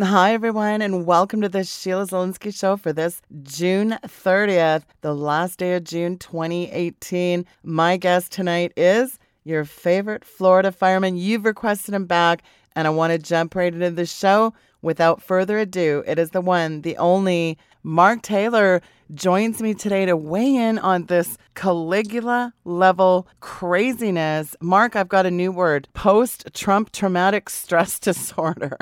Hi, everyone, and welcome to the Sheila Zilinsky Show for this June 30th, the last day of June 2018. My guest tonight is your favorite Florida fireman. You've requested him back, and I want to jump right into the show. Without further ado, it is the one, the only Mark Taylor joins me today to weigh in on this Caligula level craziness. Mark, I've got a new word post Trump traumatic stress disorder.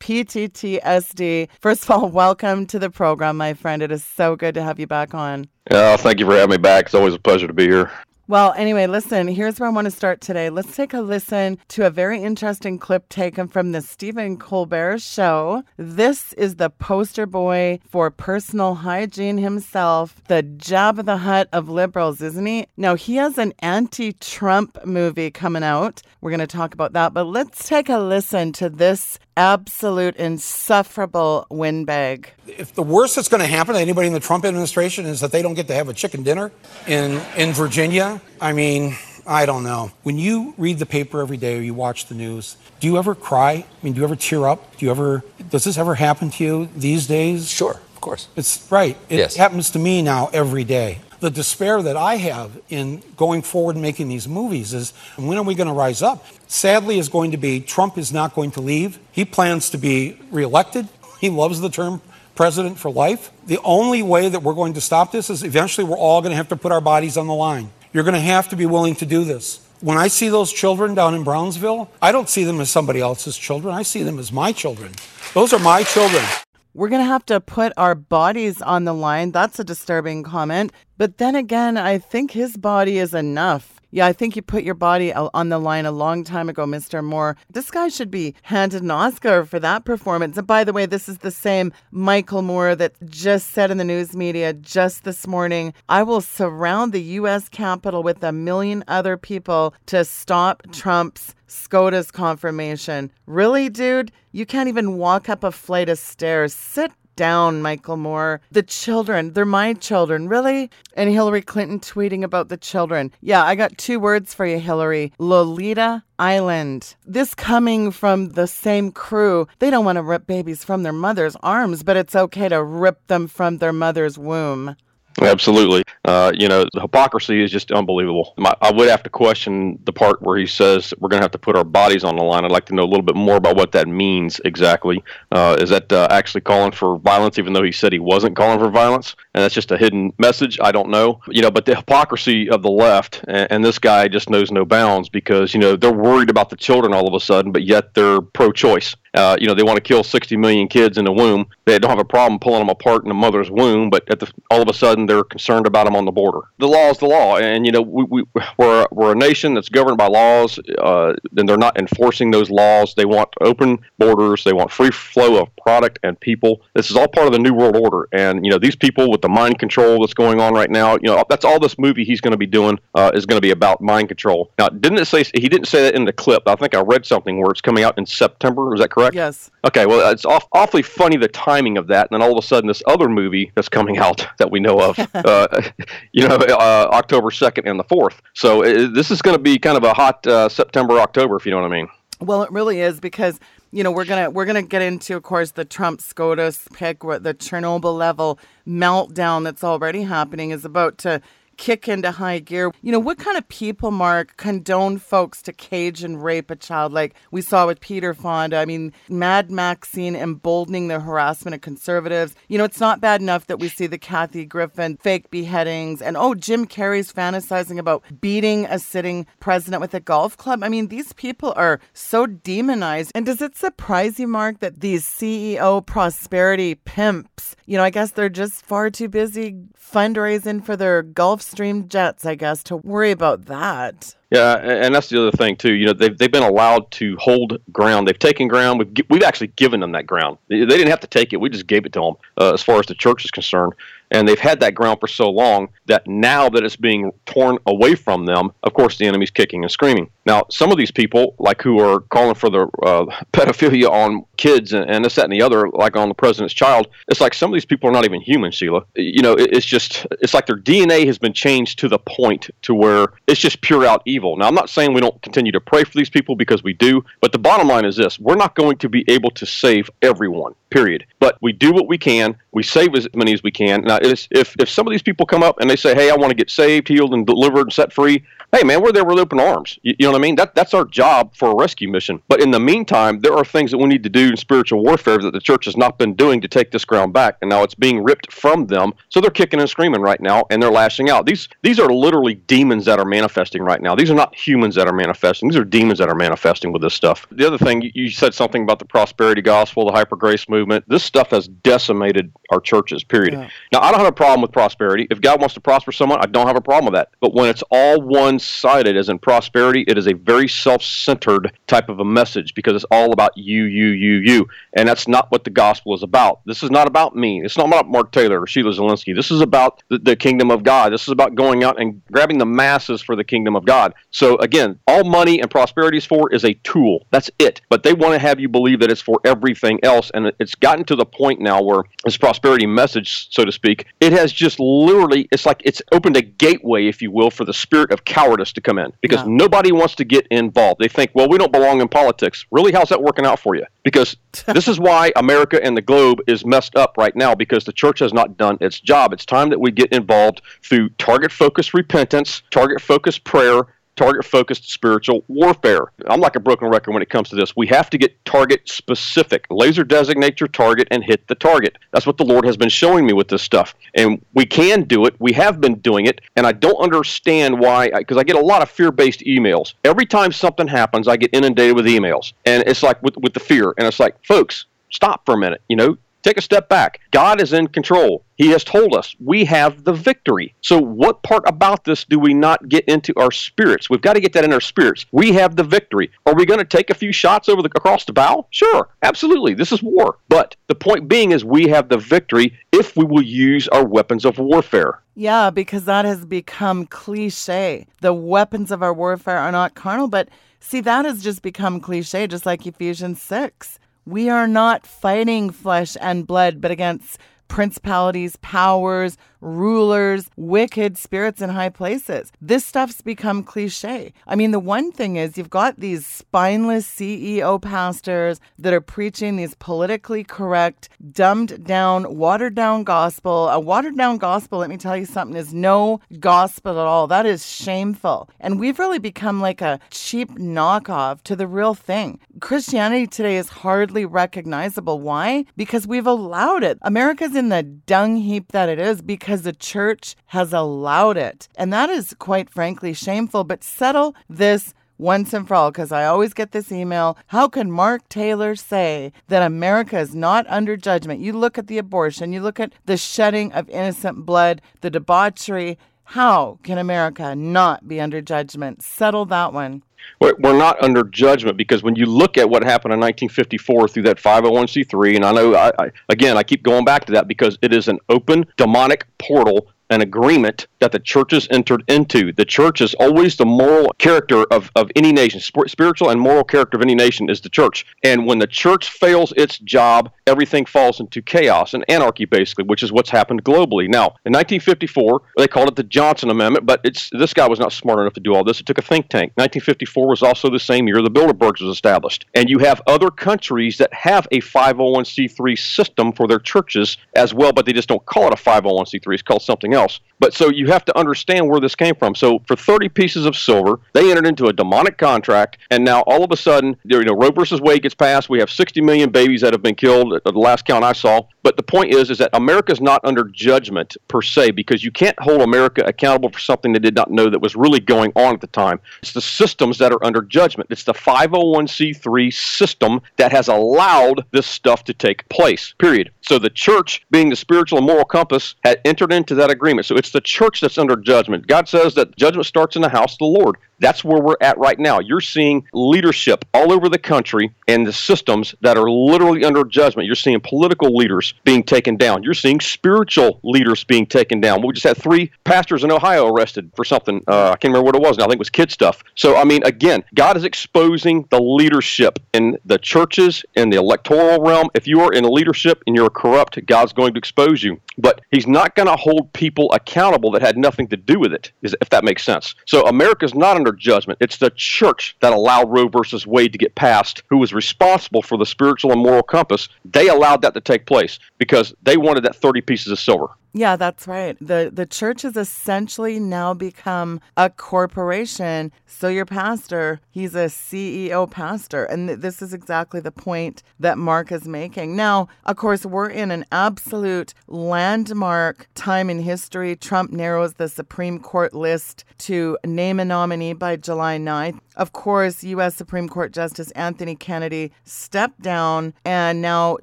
PTTSD. First of all, welcome to the program, my friend. It is so good to have you back on. Yeah, thank you for having me back. It's always a pleasure to be here. Well, anyway, listen, here's where I want to start today. Let's take a listen to a very interesting clip taken from the Stephen Colbert show. This is the poster boy for personal hygiene himself, the Jabba the Hutt of liberals, isn't he? Now, he has an anti Trump movie coming out. We're going to talk about that, but let's take a listen to this absolute insufferable windbag. If the worst that's going to happen to anybody in the Trump administration is that they don't get to have a chicken dinner in, in Virginia, I mean, I don't know. When you read the paper every day or you watch the news, do you ever cry? I mean, do you ever tear up? Do you ever, does this ever happen to you these days? Sure, of course. It's right. It Yes. happens to me now every day. The despair that I have in going forward and making these movies is when are we going to rise up? Sadly, is going to be Trump is not going to leave. He plans to be reelected. He loves the term president for life. The only way that we're going to stop this is eventually we're all going to have to put our bodies on the line. You're going to have to be willing to do this. When I see those children down in Brownsville, I don't see them as somebody else's children. I see them as my children. Those are my children. We're going to have to put our bodies on the line. That's a disturbing comment. But then again, I think his body is enough. Yeah, I think you put your body on the line a long time ago, Mr. Moore. This guy should be handed an Oscar for that performance. And by the way, this is the same Michael Moore that just said in the news media just this morning I will surround the U.S. Capitol with a million other people to stop Trump's SCOTUS confirmation. Really, dude? You can't even walk up a flight of stairs. Sit down, Michael Moore. The children, they're my children, really? And Hillary Clinton tweeting about the children. Yeah, I got two words for you, Hillary Lolita Island. This coming from the same crew. They don't want to rip babies from their mother's arms, but it's okay to rip them from their mother's womb. Absolutely. Uh, you know, the hypocrisy is just unbelievable. My, I would have to question the part where he says we're going to have to put our bodies on the line. I'd like to know a little bit more about what that means exactly. Uh, is that uh, actually calling for violence, even though he said he wasn't calling for violence? And that's just a hidden message. I don't know. You know, but the hypocrisy of the left, and, and this guy just knows no bounds because, you know, they're worried about the children all of a sudden, but yet they're pro choice. Uh, you know, they want to kill 60 million kids in the womb. They don't have a problem pulling them apart in the mother's womb, but at the, all of a sudden they're concerned about them on the border. The law is the law, and you know we, we we're we're a nation that's governed by laws. Uh, then they're not enforcing those laws. They want open borders. They want free flow of product and people. This is all part of the new world order, and you know these people with the mind control that's going on right now. You know that's all this movie he's going to be doing uh, is going to be about mind control. Now, didn't it say he didn't say that in the clip? I think I read something where it's coming out in September. Is that correct? Yes. Okay, well, it's off, awfully funny the timing of that, and then all of a sudden, this other movie that's coming out that we know of, uh, you know, uh, October second and the fourth. So uh, this is going to be kind of a hot September, October, if you know what I mean. Well, it really is because you know we're gonna we're gonna get into, of course, the Trump SCOTUS pick, the Chernobyl level meltdown that's already happening is about to kick into high gear. You know, what kind of people, Mark, condone folks to cage and rape a child like we saw with Peter Fonda? I mean, Mad Maxine emboldening the harassment of conservatives. You know, it's not bad enough that we see the Kathy Griffin fake beheadings and oh, Jim Carrey's fantasizing about beating a sitting president with a golf club. I mean, these people are so demonized. And does it surprise you, Mark, that these CEO prosperity pimps, you know, I guess they're just far too busy fundraising for their Gulfstream jets, I guess, to worry about that. Yeah, and that's the other thing too. You know, they've they've been allowed to hold ground. They've taken ground. We've we've actually given them that ground. They they didn't have to take it. We just gave it to them, uh, as far as the church is concerned. And they've had that ground for so long that now that it's being torn away from them, of course, the enemy's kicking and screaming. Now, some of these people, like who are calling for the uh, pedophilia on kids and, and this, that, and the other, like on the president's child, it's like some of these people are not even human, Sheila. You know, it, it's just, it's like their DNA has been changed to the point to where it's just pure out evil evil. Now, I'm not saying we don't continue to pray for these people because we do, but the bottom line is this we're not going to be able to save everyone, period. But we do what we can, we save as many as we can. Now, if, if some of these people come up and they say, hey, I want to get saved, healed, and delivered and set free, hey man, we're there with open arms. You, you, know what I mean? That that's our job for a rescue mission. But in the meantime, there are things that we need to do in spiritual warfare that the church has not been doing to take this ground back, and now it's being ripped from them. So they're kicking and screaming right now, and they're lashing out. These these are literally demons that are manifesting right now. These are not humans that are manifesting. These are demons that are manifesting with this stuff. The other thing you said something about the prosperity gospel, the hyper grace movement. This stuff has decimated our churches. Period. Yeah. Now I don't have a problem with prosperity. If God wants to prosper someone, I don't have a problem with that. But when it's all one sided, as in prosperity, it is a very self centered type of a message because it's all about you, you, you, you. And that's not what the gospel is about. This is not about me. It's not about Mark Taylor or Sheila Zilinsky. This is about the, the kingdom of God. This is about going out and grabbing the masses for the kingdom of God. So, again, all money and prosperity is for is a tool. That's it. But they want to have you believe that it's for everything else. And it's gotten to the point now where this prosperity message, so to speak, it has just literally, it's like it's opened a gateway, if you will, for the spirit of cowardice to come in because nobody wants to get involved. They think, well, we don't belong in politics. Really, how's that working out for you? Because this is why America and the globe is messed up right now because the church has not done its job. It's time that we get involved through target focused repentance, target focused prayer, target focused spiritual warfare. I'm like a broken record when it comes to this. We have to get target specific. Laser designate your target and hit the target. That's what the Lord has been showing me with this stuff. And we can do it. We have been doing it. And I don't understand why, because I get a lot of fear based emails. Every time something happens, I get inundated with emails. And it's like with, with the fear. And it's like, folks, stop for a minute. You know, take a step back. God is in control. He has told us we have the victory. So, what part about this do we not get into our spirits? We've got to get that in our spirits. We have the victory. Are we going to take a few shots over the across the bow? Sure, absolutely. This is war. But the point being is we have the victory if we will use our weapons of warfare. Yeah, because that has become cliche. The weapons of our warfare are not carnal, but see, that has just become cliche, just like Ephesians 6. We are not fighting flesh and blood, but against principalities, powers, rulers, wicked spirits in high places. This stuff's become cliche. I mean, the one thing is you've got these spineless CEO pastors that are preaching these politically correct, dumbed down, watered down gospel. A watered down gospel, let me tell you something, is no gospel at all. That is shameful. And we've really become like a cheap knockoff to the real thing. Christianity today is hardly recognizable. Why? Because we've allowed it. America's in the dung heap that it is because because the church has allowed it. And that is quite frankly shameful. But settle this once and for all because I always get this email. How can Mark Taylor say that America is not under judgment? You look at the abortion, you look at the shedding of innocent blood, the debauchery. How can America not be under judgment? Settle that one. We're not under judgment because when you look at what happened in 1954 through that 501c3, and I know, I, I, again, I keep going back to that because it is an open demonic portal an agreement that the churches entered into. The church is always the moral character of, of any nation. spiritual and moral character of any nation is the church. And when the church fails its job, everything falls into chaos and anarchy, basically, which is what's happened globally. Now, in 1954, they called it the Johnson Amendment, but it's this guy was not smart enough to do all this. It took a think tank. 1954 was also the same year the Bilderbergs was established. And you have other countries that have a 501c3 system for their churches as well, but they just don't call it a 501c3. It's called something else. But so you have to understand where this came from. So for 30 pieces of silver, they entered into a demonic contract, and now all of a sudden, you know, Roe versus Wade gets passed. We have 60 million babies that have been killed at the last count I saw. But the point is, is that America is not under judgment per se because you can't hold America accountable for something they did not know that was really going on at the time. It's the systems that are under judgment. It's the 501c3 system that has allowed this stuff to take place. Period. So the church, being the spiritual and moral compass, had entered into that agreement. So it's the church that's under judgment. God says that judgment starts in the house of the Lord. That's where we're at right now. You're seeing leadership all over the country and the systems that are literally under judgment. You're seeing political leaders being taken down. You're seeing spiritual leaders being taken down. We just had three pastors in Ohio arrested for something. Uh, I can't remember what it was now. I think it was kid stuff. So, I mean, again, God is exposing the leadership in the churches, in the electoral realm. If you are in leadership and you're corrupt, God's going to expose you. But He's not going to hold people accountable that had nothing to do with it, if that makes sense. So, America's not under judgment. It's the church that allowed Roe versus Wade to get passed, who was responsible for the spiritual and moral compass. They allowed that to take place because they wanted that 30 pieces of silver. Yeah, that's right. The the church has essentially now become a corporation. So your pastor, he's a CEO pastor, and th- this is exactly the point that Mark is making. Now, of course, we're in an absolute landmark time in history. Trump narrows the Supreme Court list to name a nominee by July 9th. Of course, U.S. Supreme Court Justice Anthony Kennedy stepped down, and now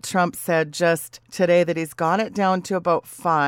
Trump said just today that he's got it down to about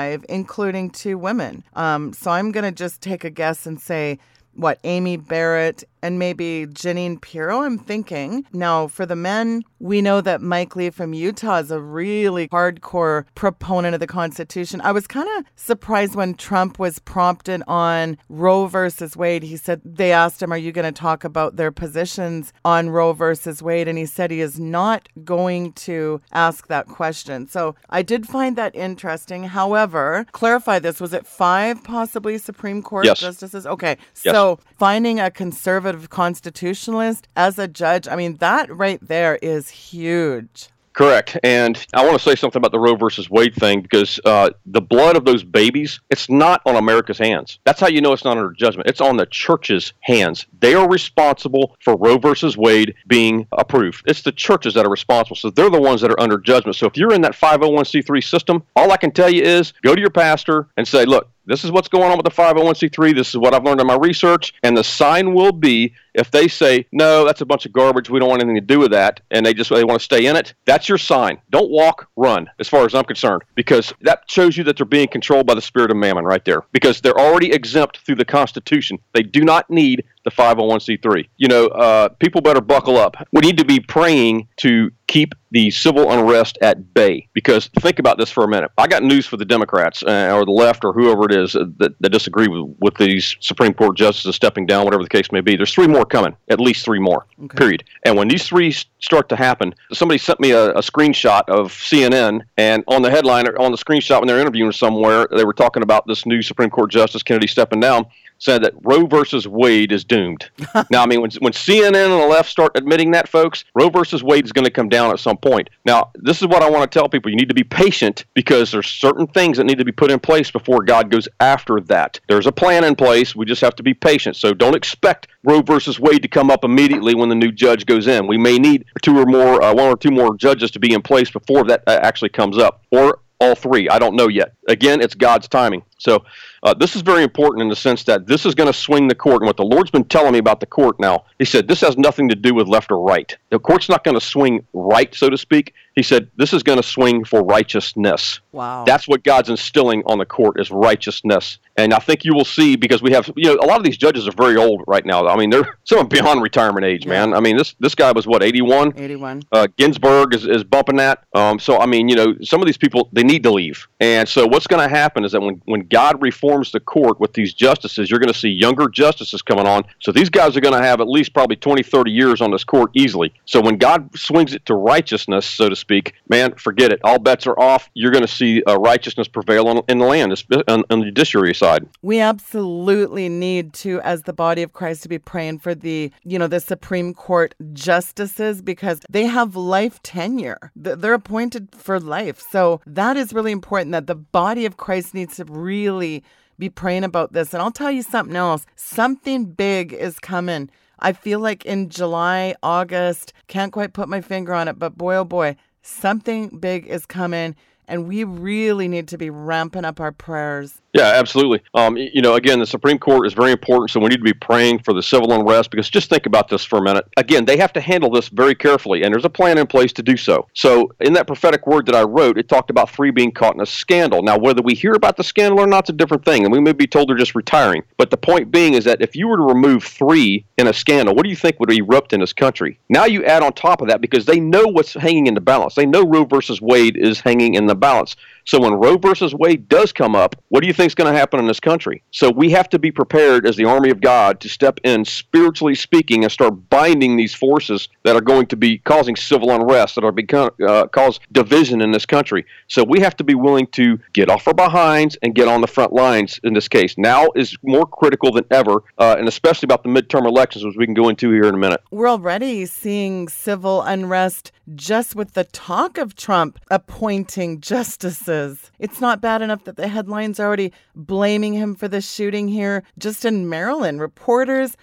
five, including two women. Um, so I'm going to just take a guess and say what Amy Barrett and maybe Jeanine Pirro, I'm thinking. Now, for the men, we know that Mike Lee from Utah is a really hardcore proponent of the Constitution. I was kind of surprised when Trump was prompted on Roe versus Wade. He said, they asked him, Are you going to talk about their positions on Roe versus Wade? And he said he is not going to ask that question. So I did find that interesting. However, clarify this was it five possibly Supreme Court yes. justices? Okay. Yes. So finding a conservative conservative constitutionalist as a judge, I mean, that right there is huge. Correct. And I want to say something about the Roe versus Wade thing because uh, the blood of those babies, it's not on America's hands. That's how you know it's not under judgment. It's on the church's hands. They are responsible for Roe versus Wade being approved. It's the churches that are responsible. So they're the ones that are under judgment. So if you're in that 501c3 system, all I can tell you is go to your pastor and say, look, this is what's going on with the 501c3. This is what I've learned in my research. And the sign will be if they say, no, that's a bunch of garbage, we don't want anything to do with that, and they just they want to stay in it, that's your sign. Don't walk, run, as far as I'm concerned, because that shows you that they're being controlled by the spirit of mammon right there, because they're already exempt through the Constitution. They do not need the 501c3. You know, uh, people better buckle up. We need to be praying to keep the civil unrest at bay. Because think about this for a minute. I got news for the Democrats uh, or the left or whoever it is that, that disagree with, with these Supreme Court justices stepping down, whatever the case may be. There's three more coming, at least three more, okay. period. And when these three start to happen, somebody sent me a, a, screenshot of CNN, and on the headline, on the screenshot when they're interviewing somewhere, they were talking about this new Supreme Court Justice Kennedy stepping down said that Roe versus Wade is doomed. now, I mean, when, when CNN and the left start admitting that, folks, Roe versus Wade is going to come down at some point. Now, this is what I want to tell people. You need to be patient because there's certain things that need to be put in place before God goes after that. There's a plan in place. We just have to be patient. So don't expect Roe versus Wade to come up immediately when the new judge goes in. We may need two or more, uh, one or two more judges to be in place before that uh, actually comes up. Or all three. I don't know yet. Again, it's God's timing. So uh, this is very important in the sense that this is going to swing the court. And what the Lord's been telling me about the court now, He said this has nothing to do with left or right. The court's not going to swing right, so to speak. He said this is going to swing for righteousness. Wow. That's what God's instilling on the court is righteousness. And I think you will see because we have, you know, a lot of these judges are very old right now. I mean, they're some beyond retirement age, yeah. man. I mean, this this guy was what, 81? 81. Uh, Ginsburg is, is bumping that. Um, so, I mean, you know, some of these people, they need to leave. And so what's going to happen is that when, when God reforms the court with these justices, you're going to see younger justices coming on. So these guys are going to have at least probably 20, 30 years on this court easily. So when God swings it to righteousness, so to speak, man, forget it. All bets are off. You're going to see uh, righteousness prevail on, in the land, on, on the judiciary side. We absolutely need to, as the body of Christ, to be praying for the, you know, the Supreme Court justices because they have life tenure. They're appointed for life. So that is really important that the body of Christ needs to really be praying about this. And I'll tell you something else. Something big is coming. I feel like in July, August, can't quite put my finger on it, but boy, oh boy, something big is coming. And we really need to be ramping up our prayers. Yeah, absolutely. Um, you know, again, the Supreme Court is very important, so we need to be praying for the civil unrest because just think about this for a minute. Again, they have to handle this very carefully, and there's a plan in place to do so. So, in that prophetic word that I wrote, it talked about three being caught in a scandal. Now, whether we hear about the scandal or not is a different thing, and we may be told they're just retiring. But the point being is that if you were to remove three in a scandal, what do you think would erupt in this country? Now you add on top of that because they know what's hanging in the balance. They know Roe versus Wade is hanging in the balance. So when Roe versus Wade does come up, what do you think is going to happen in this country. So we have to be prepared as the army of God to step in spiritually speaking and start binding these forces that are going to be causing civil unrest, that are become uh, cause division in this country. So we have to be willing to get off our behinds and get on the front lines in this case. Now is more critical than ever, uh, and especially about the midterm elections, which we can go into here in a minute. We're already seeing civil unrest just with the talk of Trump appointing justices. It's not bad enough that the headlines are already blaming him for the shooting here. Just in Maryland, reporters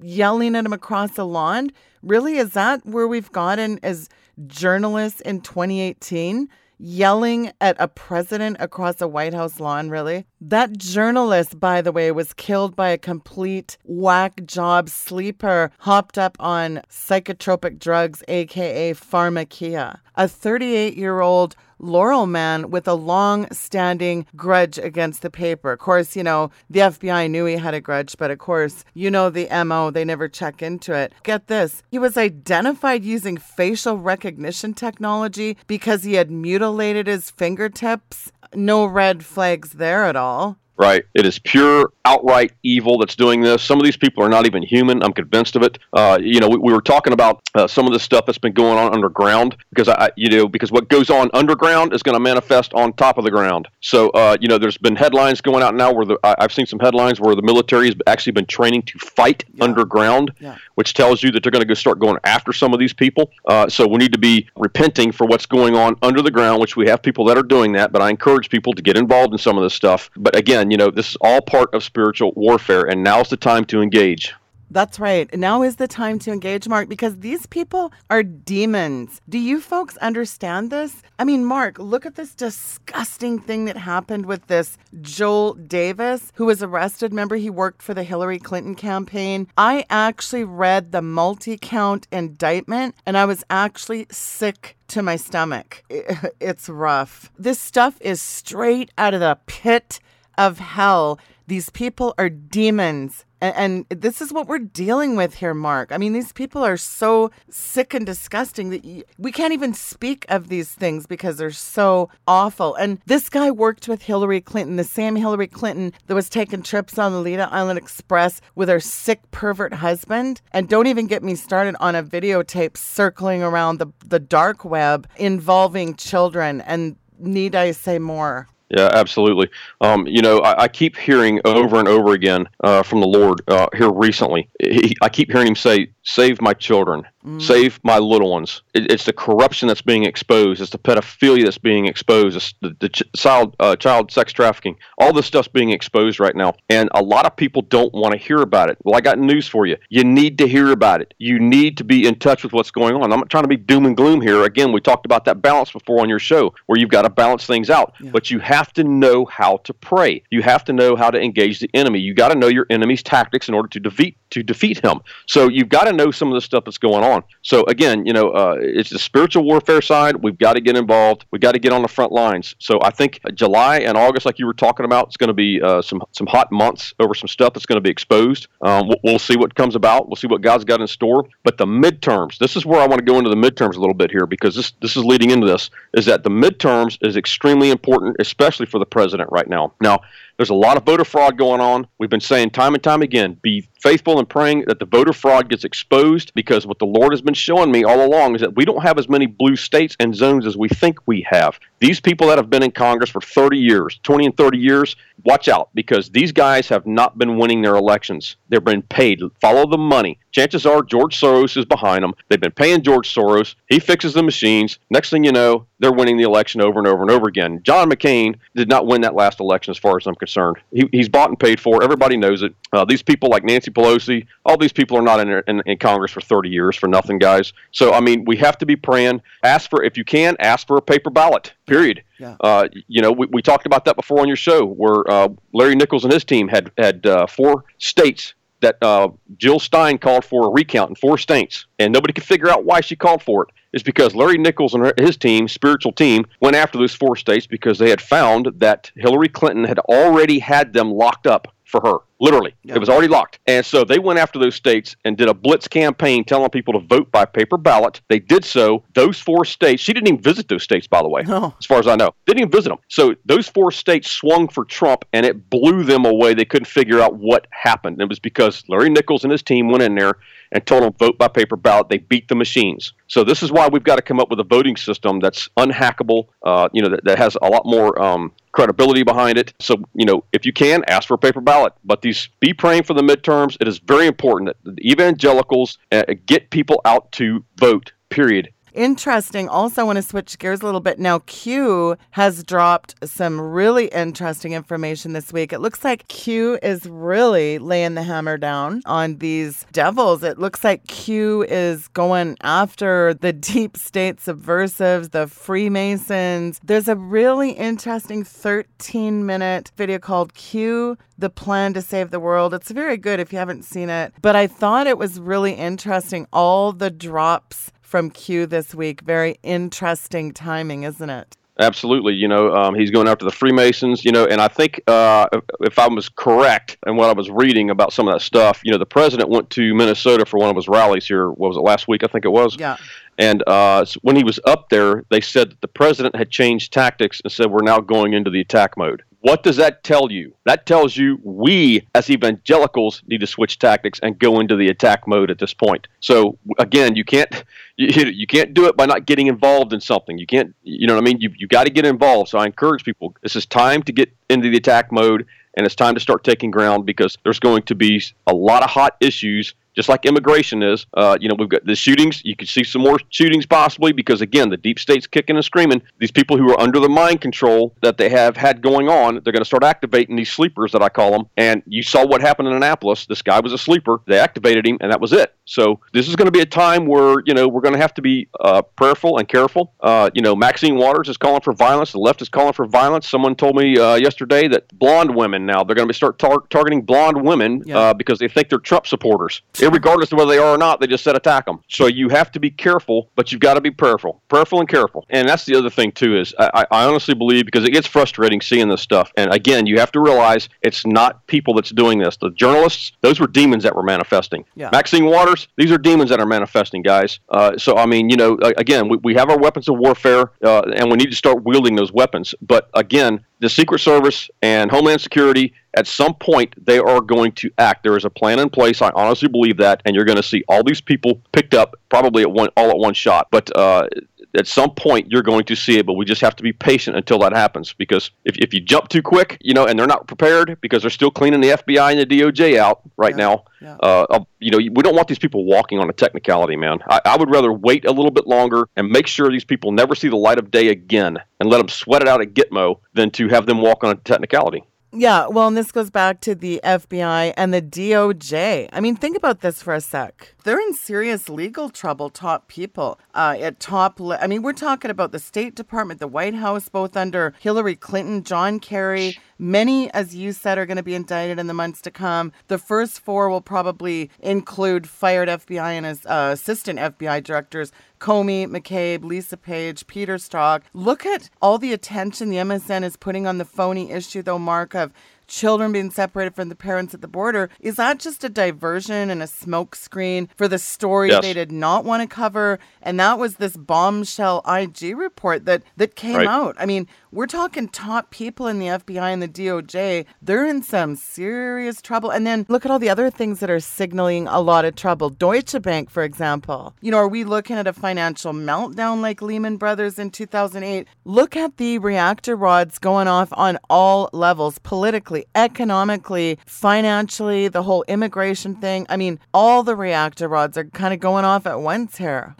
yelling at him across the lawn. Really, is that where we've gotten as journalists in 2018? yelling at a president across a White House lawn, really? That journalist, by the way, was killed by a complete whack job sleeper hopped up on psychotropic drugs, aka pharmakeia. A 38 year old Laurel man with a long standing grudge against the paper. Of course, you know, the FBI knew he had a grudge, but of course, you know the MO, they never check into it. Get this he was identified using facial recognition technology because he had mutilated his fingertips. No red flags there at all right? It is pure, outright evil that's doing this. Some of these people are not even human. I'm convinced of it. Uh, you know, we, we, were talking about uh, some of the stuff that's been going on underground because I, you know, because what goes on underground is going to manifest on top of the ground. So, uh, you know, there's been headlines going out now where the I, have seen some headlines where the military has actually been training to fight yeah. underground, yeah. which tells you that they're going to go start going after some of these people. Uh, so we need to be repenting for what's going on under the ground, which we have people that are doing that. But I encourage people to get involved in some of this stuff. But again again, you know, this is all part of spiritual warfare, and now's the time to engage. That's right. Now is the time to engage, Mark, because these people are demons. Do you folks understand this? I mean, Mark, look at this disgusting thing that happened with this Joel Davis, who was arrested. Remember, he worked for the Hillary Clinton campaign. I actually read the multi count indictment, and I was actually sick to my stomach. It's rough. This stuff is straight out of the pit of hell. These people are demons. And, and, this is what we're dealing with here, Mark. I mean, these people are so sick and disgusting that you, we can't even speak of these things because they're so awful. And this guy worked with Hillary Clinton, the same Hillary Clinton that was taking trips on the Lolita Island Express with her sick pervert husband. And don't even get me started on a videotape circling around the, the dark web involving children. And need I say more? Yeah, absolutely. Um, you know, I, I, keep hearing over and over again uh, from the Lord uh, here recently. He, I keep hearing him say, "Save my children, mm. save my little ones." It, it's the corruption that's being exposed. It's the pedophilia that's being exposed. It's the, the ch- child uh, child sex trafficking. All this stuff's being exposed right now, and a lot of people don't want to hear about it. Well, I got news for you. You need to hear about it. You need to be in touch with what's going on. I'm not trying to be doom and gloom here. Again, we talked about that balance before on your show, where you've got to balance things out, yeah. but you have to know how to pray. You have to know how to engage the enemy. You got to know your enemy's tactics in order to defeat to defeat him. So you've got to know some of the stuff that's going on. So again, you know, uh, it's the spiritual warfare side. We've got to get involved. We've got to get on the front lines. So I think July and August, like you were talking about, it's going to be uh, some some hot months over some stuff that's going to be exposed. Um, we'll, we'll see what comes about. We'll see what God's got in store. But the midterms, this is where I want to go into the midterms a little bit here because this this is leading into this. Is that the midterms is extremely important, especially for the president right now. Now there's a lot of voter fraud going on. We've been saying time and time again be faithful in praying that the voter fraud gets exposed because what the Lord has been showing me all along is that we don't have as many blue states and zones as we think we have. These people that have been in Congress for 30 years, 20 and 30 years, watch out because these guys have not been winning their elections. They've been paid. Follow the money. Chances are George Soros is behind them. They've been paying George Soros. He fixes the machines. Next thing you know, they're winning the election over and over and over again. John McCain did not win that last election, as far as I'm concerned. He, he's bought and paid for. Everybody knows it. Uh, these people like Nancy Pelosi, all these people are not in, in, in Congress for 30 years for nothing, guys. So, I mean, we have to be praying. Ask for, if you can, ask for a paper ballot, period. Yeah. Uh, you know, we, we talked about that before on your show where uh, Larry Nichols and his team had, had uh, four states that uh, Jill Stein called for a recount in four states, and nobody could figure out why she called for it. Is because Larry Nichols and his team, spiritual team, went after those four states because they had found that Hillary Clinton had already had them locked up for her. Literally, it was already locked. And so they went after those states and did a blitz campaign telling people to vote by paper ballot. They did so. Those four states, she didn't even visit those states, by the way, No. as far as I know. Didn't even visit them. So those four states swung for Trump and it blew them away. They couldn't figure out what happened. It was because Larry Nichols and his team went in there and told them vote by paper ballot. They beat the machines. So this is why we've got to come up with a voting system that's unhackable. Uh, you know that, that has a lot more um, credibility behind it. So you know if you can ask for a paper ballot, but these be praying for the midterms. It is very important that the evangelicals uh, get people out to vote. Period. Interesting. Also, I want to switch gears a little bit. Now, Q has dropped some really interesting information this week. It looks like Q is really laying the hammer down on these devils. It looks like Q is going after the deep state subversives, the Freemasons. There's a really interesting 13 minute video called Q the plan to save the world. It's very good if you haven't seen it. But I thought it was really interesting. All the drops from Q this week. Very interesting timing, isn't it? Absolutely. You know, um, he's going after the Freemasons, you know, and I think uh, if, I was correct in what I was reading about some of that stuff, you know, the president went to Minnesota for one of his rallies here. What was it, last week? I think it was. Yeah. And uh, when he was up there, they said that the president had changed tactics and said, we're now going into the attack mode. What does that tell you? That tells you we, as evangelicals, need to switch tactics and go into the attack mode at this point. So again, you can't you, you can't do it by not getting involved in something. You can't, you know what I mean? You you got to get involved. So I encourage people. This is time to get into the attack mode, and it's time to start taking ground because there's going to be a lot of hot issues just like immigration is. Uh, you know, we've got the shootings. You could see some more shootings possibly because, again, the deep state's kicking and screaming. These people who are under the mind control that they have had going on, they're going to start activating these sleepers that I call them. And you saw what happened in Annapolis. This guy was a sleeper. They activated him, and that was it. So this is going to be a time where you know we're going to have to be uh, prayerful and careful. Uh, you know, Maxine Waters is calling for violence. The left is calling for violence. Someone told me uh, yesterday that blonde women now they're going to start tar- targeting blonde women Yeah. uh, because they think they're Trump supporters. Regardless of whether they are or not, they just said attack them. So you have to be careful, but you've got to be prayerful, prayerful and careful. And that's the other thing too is I, I honestly believe because it gets frustrating seeing this stuff. And again, you have to realize it's not people that's doing this. The journalists, those were demons that were manifesting. Yeah. Maxine Waters, these are demons that are manifesting, guys. Uh, so I mean, you know, again, we, we have our weapons of warfare, uh, and we need to start wielding those weapons. But again, the Secret Service and Homeland Security, at some point, they are going to act. There is a plan in place. I honestly believe that, and you're going to see all these people picked up probably at one all at one shot. But uh, at some point, you're going to see it. But we just have to be patient until that happens. Because if, if you jump too quick, you know, and they're not prepared because they're still cleaning the FBI and the DOJ out right Yeah, now. yeah. Uh, uh, you know, we don't want these people walking on a technicality, man. I, I would rather wait a little bit longer and make sure these people never see the light of day again and let them sweat it out at Gitmo than to have them walk on a technicality. Yeah, well, and this goes back to the FBI and the DOJ. I mean, think about this for a sec. They're in serious legal trouble, top people uh, at top. Le- I mean, we're talking about the State Department, the White House, both under Hillary Clinton, John Kerry. Many, as you said, are going to be indicted in the months to come. The first four will probably include fired FBI and his uh, assistant FBI directors Comey, McCabe, Lisa Page, Peter Strzok. Look at all the attention the MSM is putting on the phony issue, though, Mark, of children being separated from the parents at the border. Is that just a diversion and a smokescreen for the story Yes. they did not want to cover? And that was this bombshell IG report that, that came Right. out. I mean, we're talking top people in the FBI and the DOJ. They're in some serious trouble. And then look at all the other things that are signaling a lot of trouble. Deutsche Bank, for example. You know, are we looking at a financial meltdown like Lehman Brothers in 2008? Look at the reactor rods going off on all levels politically, economically, financially, the whole immigration thing. I mean, all the reactor rods are kind of going off at once here.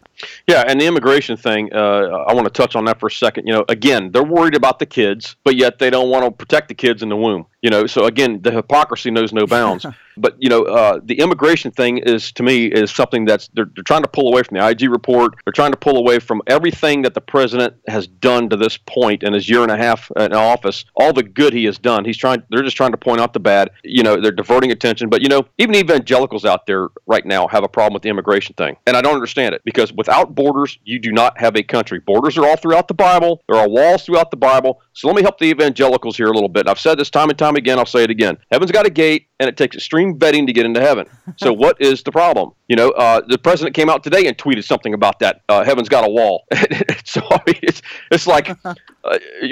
Yeah, and the immigration thing, uh, I want to touch on that for a second. You know, again, they're worried about the kids, but yet they don't want to protect the kids in the womb. You know, so again, the hypocrisy knows no bounds. but you know, uh, the immigration thing is to me is something that's they're, they're trying to pull away from the IG report. They're trying to pull away from everything that the president has done to this point in his year and a half in office. All the good he has done, he's trying. They're just trying to point out the bad. You know, they're diverting attention. But you know, even evangelicals out there right now have a problem with the immigration thing, and I don't understand it because without borders, you do not have a country. Borders are all throughout the Bible. There are walls throughout the Bible. So let me help the evangelicals here a little bit. I've said this time and time time again. I'll say it again. Heaven's got a gate, and it takes extreme vetting to get into heaven. So what is the problem? You know, uh, the president came out today and tweeted something about that. Uh, Heaven's got a wall. so I mean, it's it's like, uh,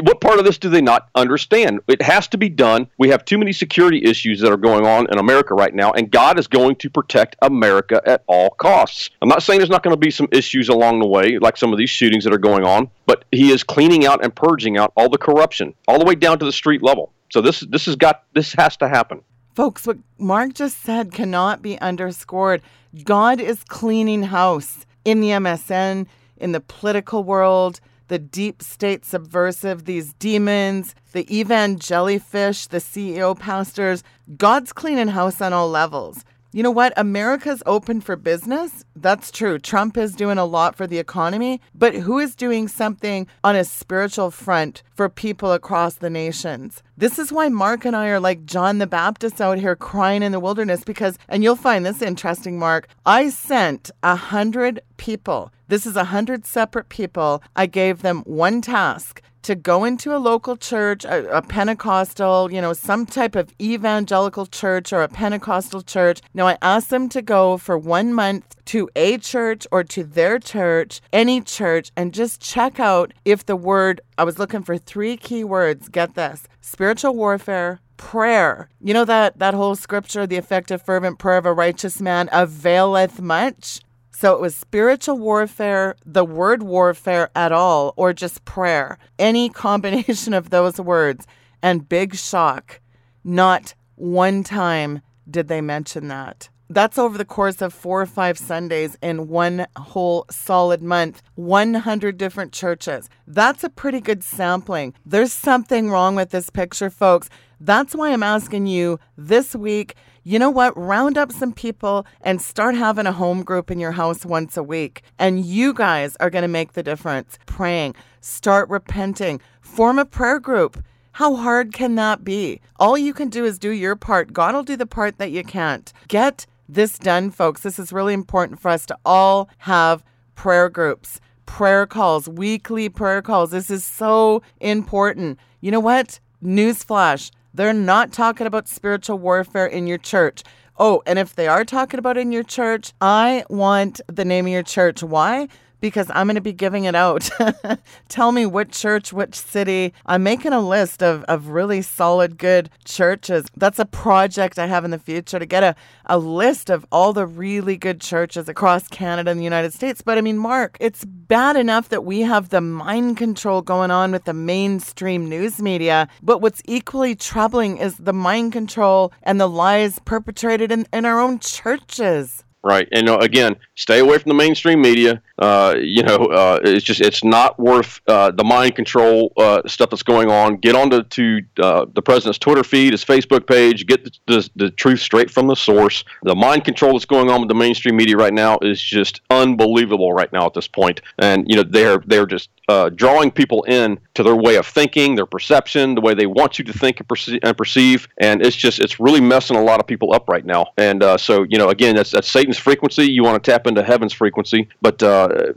what part of this do they not understand? It has to be done. We have too many security issues that are going on in America right now, and God is going to protect America at all costs. I'm not saying there's not going to be some issues along the way, like some of these shootings that are going on, but He is cleaning out and purging out all the corruption, all the way down to the street level. So this this has got this has to happen. Folks, what Mark just said cannot be underscored. God is cleaning house in the MSM, in the political world, the deep state subversive, these demons, the evangelifish, the CEO pastors. God's cleaning house on all levels. You know what? America's open for business. That's true. Trump is doing a lot for the economy, but who is doing something on a spiritual front for people across the nations? This is why Mark and I are like John the Baptist out here crying in the wilderness because, and you'll find this interesting, Mark. I sent a hundred people. This is a hundred separate people. I gave them one task to go into a local church, a, a, Pentecostal, you know, some type of evangelical church or a Pentecostal church. Now, I asked them to go for one month to a church or to their church, any church, and just check out if the word, I was looking for three key words. Get this spiritual warfare, prayer. You know that that whole scripture, the effective fervent prayer of a righteous man availeth much. So it was spiritual warfare, the word warfare at all, or just prayer. Any combination of those words. And big shock, not one time did they mention that. That's over the course of four or five Sundays in one whole solid month, 100 different churches. That's a pretty good sampling. There's something wrong with this picture, folks. That's why I'm asking you this week you know what? Round up some people and start having a home group in your house once a week. And you guys are going to make the difference. Praying, start repenting, form a prayer group. How hard can that be? All you can do is do your part. God will do the part that you can't. Get this done, folks. This is really important for us to all have prayer groups, prayer calls, weekly prayer calls. This is so important. You know what? Newsflash they're not talking about spiritual warfare in your church. Oh, and if they are talking about in your church, I want the name of your church. Why? Because I'm going to be giving it out. Tell me which church, which city. I'm making a list of, of really solid, good churches. That's a project I have in the future to get a, a list of all the really good churches across Canada and the United States. But I mean, Mark, it's bad enough that we have the mind control going on with the mainstream news media. But what's equally troubling is the mind control and the lies perpetrated in, in our own churches. Right, and uh, again, stay away from the mainstream media. Uh, you know, uh, it's just it's not worth uh, the mind control uh, stuff that's going on. Get onto to uh, the president's Twitter feed, his Facebook page. Get the, the, the, truth straight from the source. The mind control that's going on with the mainstream media right now is just unbelievable right now at this point. And you know, they're they're just drawing people in to their way of thinking, their perception, the way they want you to think and, perce- and perceive. And it's just it's really messing a lot of people up right now. And so you know, again, that's that's Satan's frequency. You want to tap into heaven's frequency. But uh,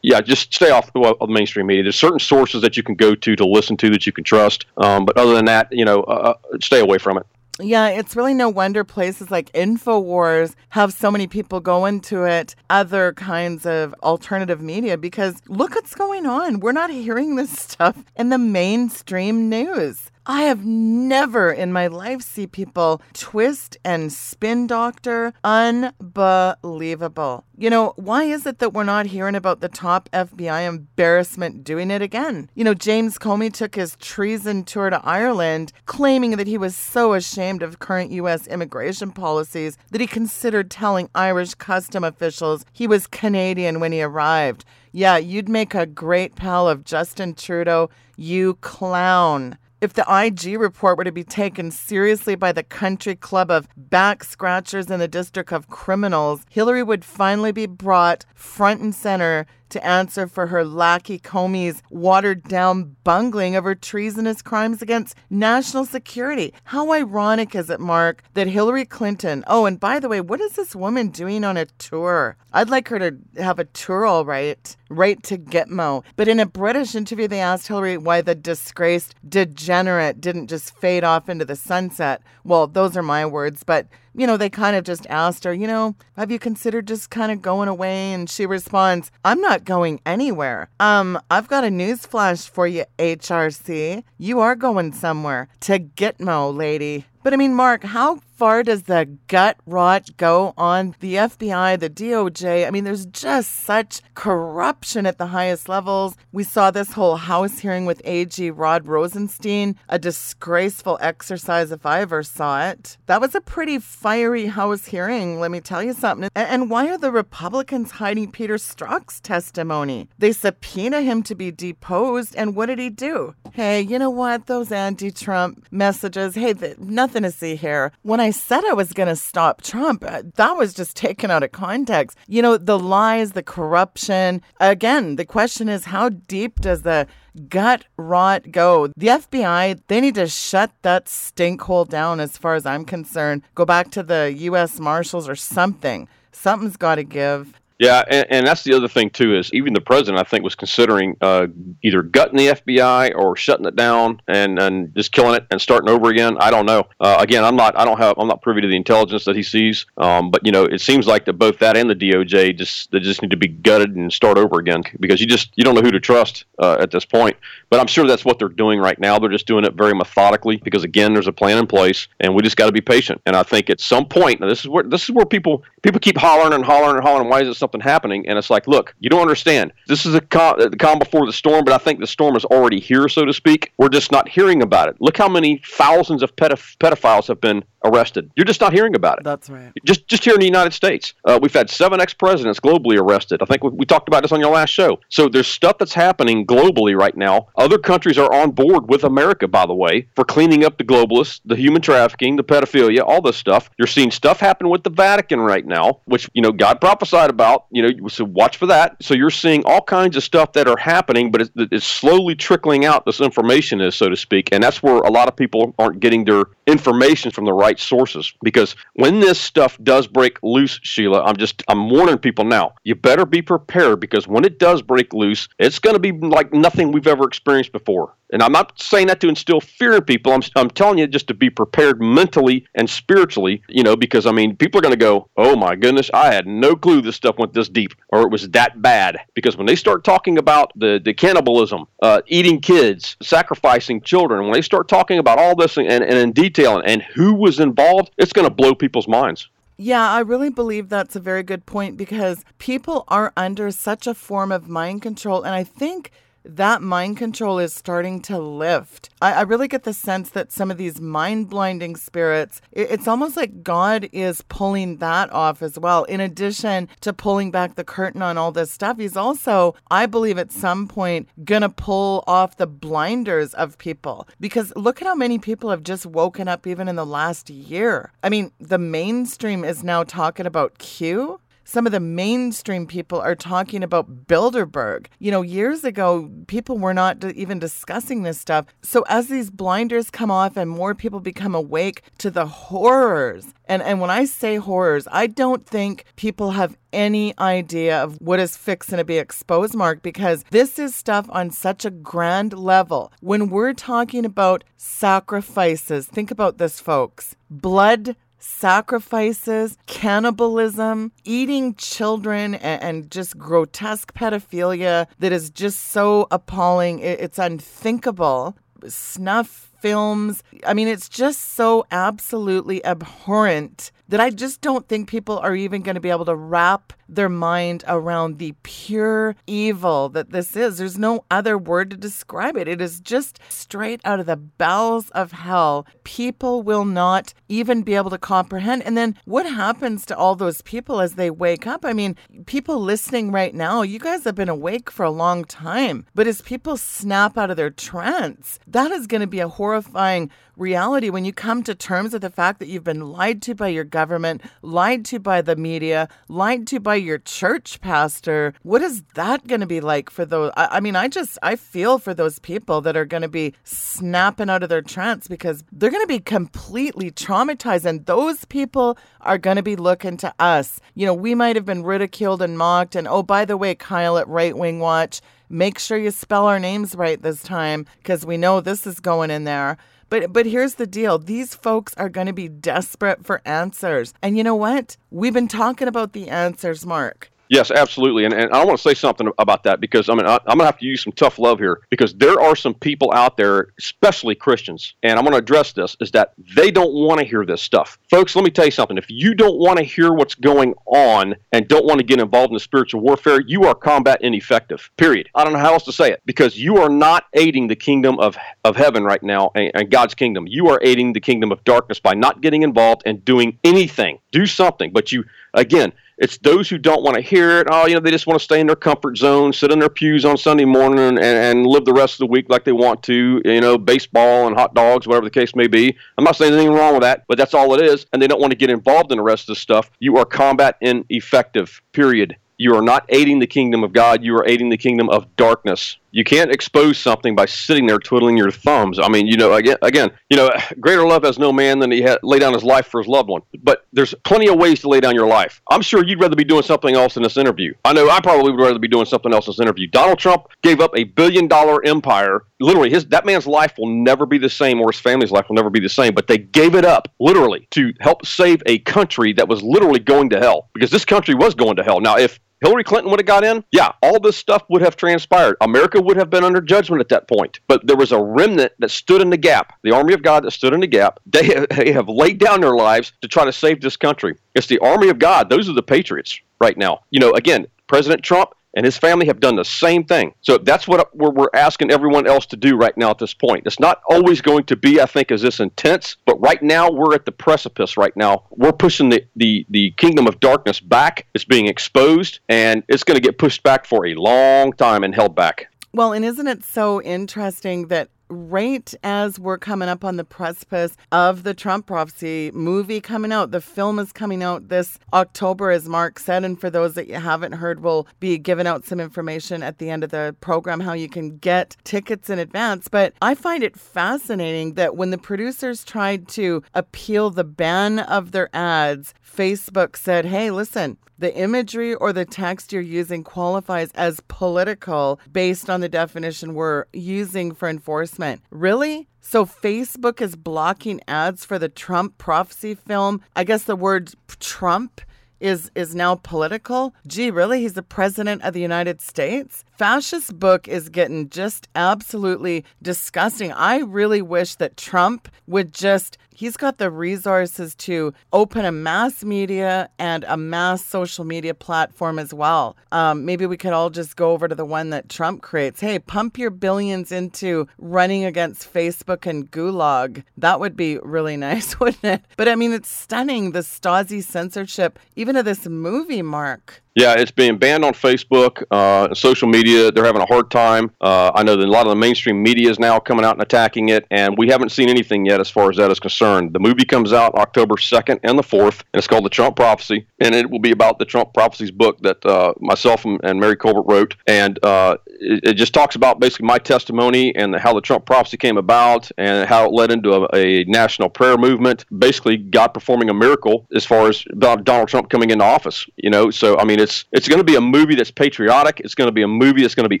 yeah, just stay off of mainstream media. There's certain sources that you can go to to listen to that you can trust. Um, but other than that, you know, uh, uh stay away from it. Yeah, it's really no wonder places like InfoWars have so many people going to it, other kinds of alternative media, because look what's going on. We're not hearing this stuff in the mainstream news. I have never in my life see people twist and spin doctor. Unbelievable. You know, why is it that we're not hearing about the top FBI embarrassment doing it again? You know, James Comey took his treason tour to Ireland, claiming that he was so ashamed of current U.S. immigration policies that he considered telling Irish custom officials he was Canadian when he arrived. Yeah, you'd make a great pal of Justin Trudeau, you clown. If the IG report were to be taken seriously by the country club of back scratchers in the district of criminals, Hillary would finally be brought front and center to answer for her lackey Comey's watered down bungling of her treasonous crimes against national security. How ironic is it, Mark, that Hillary Clinton, oh, and by the way, what is this woman doing on a tour? I'd like her to have a tour, all right, right to Gitmo. But in a British interview, they asked Hillary why the disgraced degenerate didn't just fade off into the sunset. Well, those are my words, but you know, they kind of just asked her, you know, have you considered just kind of going away? And she responds, I'm not going anywhere. Um, I've got a news flash for you, HRC. You are going somewhere to Gitmo, lady. But I mean, Mark, how far does the gut rot go on the FBI, the DOJ? I mean, there's just such corruption at the highest levels. We saw this whole House hearing with AG Rod Rosenstein, a disgraceful exercise if I ever saw it. That was a pretty fiery House hearing, let me tell you something. And why are the Republicans hiding Peter Strzok's testimony? They subpoena him to be deposed, and what did he do? Hey, you know what? Those anti Trump messages, hey, nothing to see here. When I said I was going to stop Trump, uh, that was just taken out of context. You know, the lies, the corruption. Again, the question is how deep does the gut rot go? The FBI, they need to shut that stink hole down as far as I'm concerned. Go back to the U.S. Marshals or something. Something's got to give. Yeah, and, and, that's the other thing too is even the president I think was considering uh, either gutting the FBI or shutting it down and, and just killing it and starting over again. I don't know. Uh, again, I'm not I don't have I'm not privy to the intelligence that he sees. Um, but you know, it seems like that both that and the DOJ just they just need to be gutted and start over again because you just you don't know who to trust uh, at this point. But I'm sure that's what they're doing right now. They're just doing it very methodically because again, there's a plan in place and we just got to be patient. And I think at some point, now this is where this is where people people keep hollering and hollering and hollering. Why is this something happening? And it's like, look, you don't understand. This is a calm, the calm before the storm, but I think the storm is already here, so to speak. We're just not hearing about it. Look how many thousands of pedoph- pedophiles have been arrested. You're just not hearing about it. That's right. Just just here in the United States, uh, we've had seven ex-presidents globally arrested. I think we, we, talked about this on your last show. So there's stuff that's happening globally right now. Other countries are on board with America, by the way, for cleaning up the globalists, the human trafficking, the pedophilia, all this stuff. You're seeing stuff happen with the Vatican right now, which you know God prophesied about. You know, so watch for that. So you're seeing all kinds of stuff that are happening, but it's, it's slowly trickling out. This information is, so to speak, and that's where a lot of people aren't getting their information from the right sources. Because when this stuff does break loose, Sheila, I'm just I'm warning people now. You better be prepared because when it does break loose, it's going to be like nothing we've ever experienced before. And I'm not saying that to instill fear in people. I'm, I'm telling you just to be prepared mentally and spiritually, you know, because I mean, people are going to go, oh my goodness, I had no clue this stuff went this deep or it was that bad. Because when they start talking about the, the cannibalism, uh, eating kids, sacrificing children, when they start talking about all this and, and in detail and, and who was involved, it's going to blow people's minds. Yeah, I really believe that's a very good point because people are under such a form of mind control. And I think that mind control is starting to lift. I, I really get the sense that some of these mind blinding spirits, it, it's almost like God is pulling that off as well. In addition to pulling back the curtain on all this stuff, he's also, I believe, at some point, gonna pull off the blinders of people. Because look at how many people have just woken up even in the last year. I mean, the mainstream is now talking about Q some of the mainstream people are talking about Bilderberg. You know, years ago, people were not even discussing this stuff. So as these blinders come off and more people become awake to the horrors, and, and when I say horrors, I don't think people have any idea of what is fixing to be exposed, Mark, because this is stuff on such a grand level. When we're talking about sacrifices, think about this, folks blood sacrifices, cannibalism, eating children, and, and, just grotesque pedophilia that is just so appalling. It, it's unthinkable. Snuff films. I mean, it's just so absolutely abhorrent that I just don't think people are even going to be able to wrap their mind around the pure evil that this is. There's no other word to describe it. It is just straight out of the bowels of hell. People will not even be able to comprehend. And then what happens to all those people as they wake up? I mean, people listening right now, you guys have been awake for a long time, but as people snap out of their trance, that is going to be a horrible horrifying reality when you come to terms with the fact that you've been lied to by your government, lied to by the media, lied to by your church pastor. What is that going to be like for those? I, I mean, I just, I feel for those people that are going to be snapping out of their trance because they're going to be completely traumatized. And those people are going to be looking to us. You know, we might have been ridiculed and mocked. And oh, by the way, Kyle at Right Wing Watch, make sure you spell our names right this time because we know this is going in there. But but here's the deal. These folks are going to be desperate for answers. And you know what? We've been talking about the answers, Mark. Yes, absolutely. And, and I want to say something about that because I mean, I, am going to have to use some tough love here because there are some people out there, especially Christians, and I'm going to address this, is that they don't want to hear this stuff. Folks, let me tell you something. If you don't want to hear what's going on and don't want to get involved in the spiritual warfare, you are combat ineffective, period. I don't know how else to say it because you are not aiding the kingdom of, of heaven right now and, and God's kingdom. You are aiding the kingdom of darkness by not getting involved and doing anything. Do something. But you, again, it's those who don't want to hear it. Oh, you know, they just want to stay in their comfort zone, sit in their pews on Sunday morning, and, and live the rest of the week like they want to. You know, baseball and hot dogs, whatever the case may be. I'm not saying anything wrong with that, but that's all it is. And they don't want to get involved in the rest of the stuff. You are combat ineffective. Period. You are not aiding the kingdom of God. You are aiding the kingdom of darkness you can't expose something by sitting there twiddling your thumbs. I mean, you know, again, again, you know, greater love has no man than he had lay down his life for his loved one. But there's plenty of ways to lay down your life. I'm sure you'd rather be doing something else in this interview. I know I probably would rather be doing something else in this interview. Donald Trump gave up a billion dollar empire. Literally, his that man's life will never be the same, or his family's life will never be the same. But they gave it up literally to help save a country that was literally going to hell because this country was going to hell. Now, if Hillary Clinton would have got in, yeah, all this stuff would have transpired. America would have been under judgment at that point. But there was a remnant that stood in the gap, the army of God that stood in the gap. They, they have laid down their lives to try to save this country. It's the army of God. Those are the patriots right now. You know, again, President Trump, and his family have done the same thing. So that's what we're, asking everyone else to do right now at this point. It's not always going to be, I think, as this intense, but right now we're at the precipice. Right now we're pushing the the the kingdom of darkness back. It's being exposed, and it's going to get pushed back for a long time and held back. Well, and isn't it so interesting that right as we're coming up on the precipice of the Trump prophecy movie coming out. The film is coming out this October, as Mark said. And for those that you haven't heard, we'll be giving out some information at the end of the program how you can get tickets in advance. But I find it fascinating that when the producers tried to appeal the ban of their ads, Facebook said, hey, listen, the imagery or the text you're using qualifies as political based on the definition we're using for enforcement. Really? So Facebook is blocking ads for the Trump prophecy film. I guess the word Trump is is now political. Gee, really? He's the president of the United States? Fascist book is getting just absolutely disgusting. I really wish that Trump would just he's got the resources to open a mass media and a mass social media platform as well. Um, maybe we could all just go over to the one that Trump creates. Hey, pump your billions into running against Facebook and Gulag. That would be really nice, wouldn't it? But I mean, it's stunning the Stasi censorship, even of this movie, Mark. Yeah, it's being banned on Facebook, uh, social media. They're having a hard time. Uh, I know that a lot of the mainstream media is now coming out and attacking it, and we haven't seen anything yet as far as that is concerned. The movie comes out October 2nd and the 4th, and it's called The Trump Prophecy, and it will be about the Trump Prophecies book that uh, myself and, Mary Colbert wrote. And uh, it, it, just talks about basically my testimony and how the Trump prophecy came about and how it led into a, a national prayer movement. Basically, God performing a miracle as far as Donald Trump coming into office. You know, so I mean, it's it's going to be a movie that's patriotic. It's going to be a movie that's going to be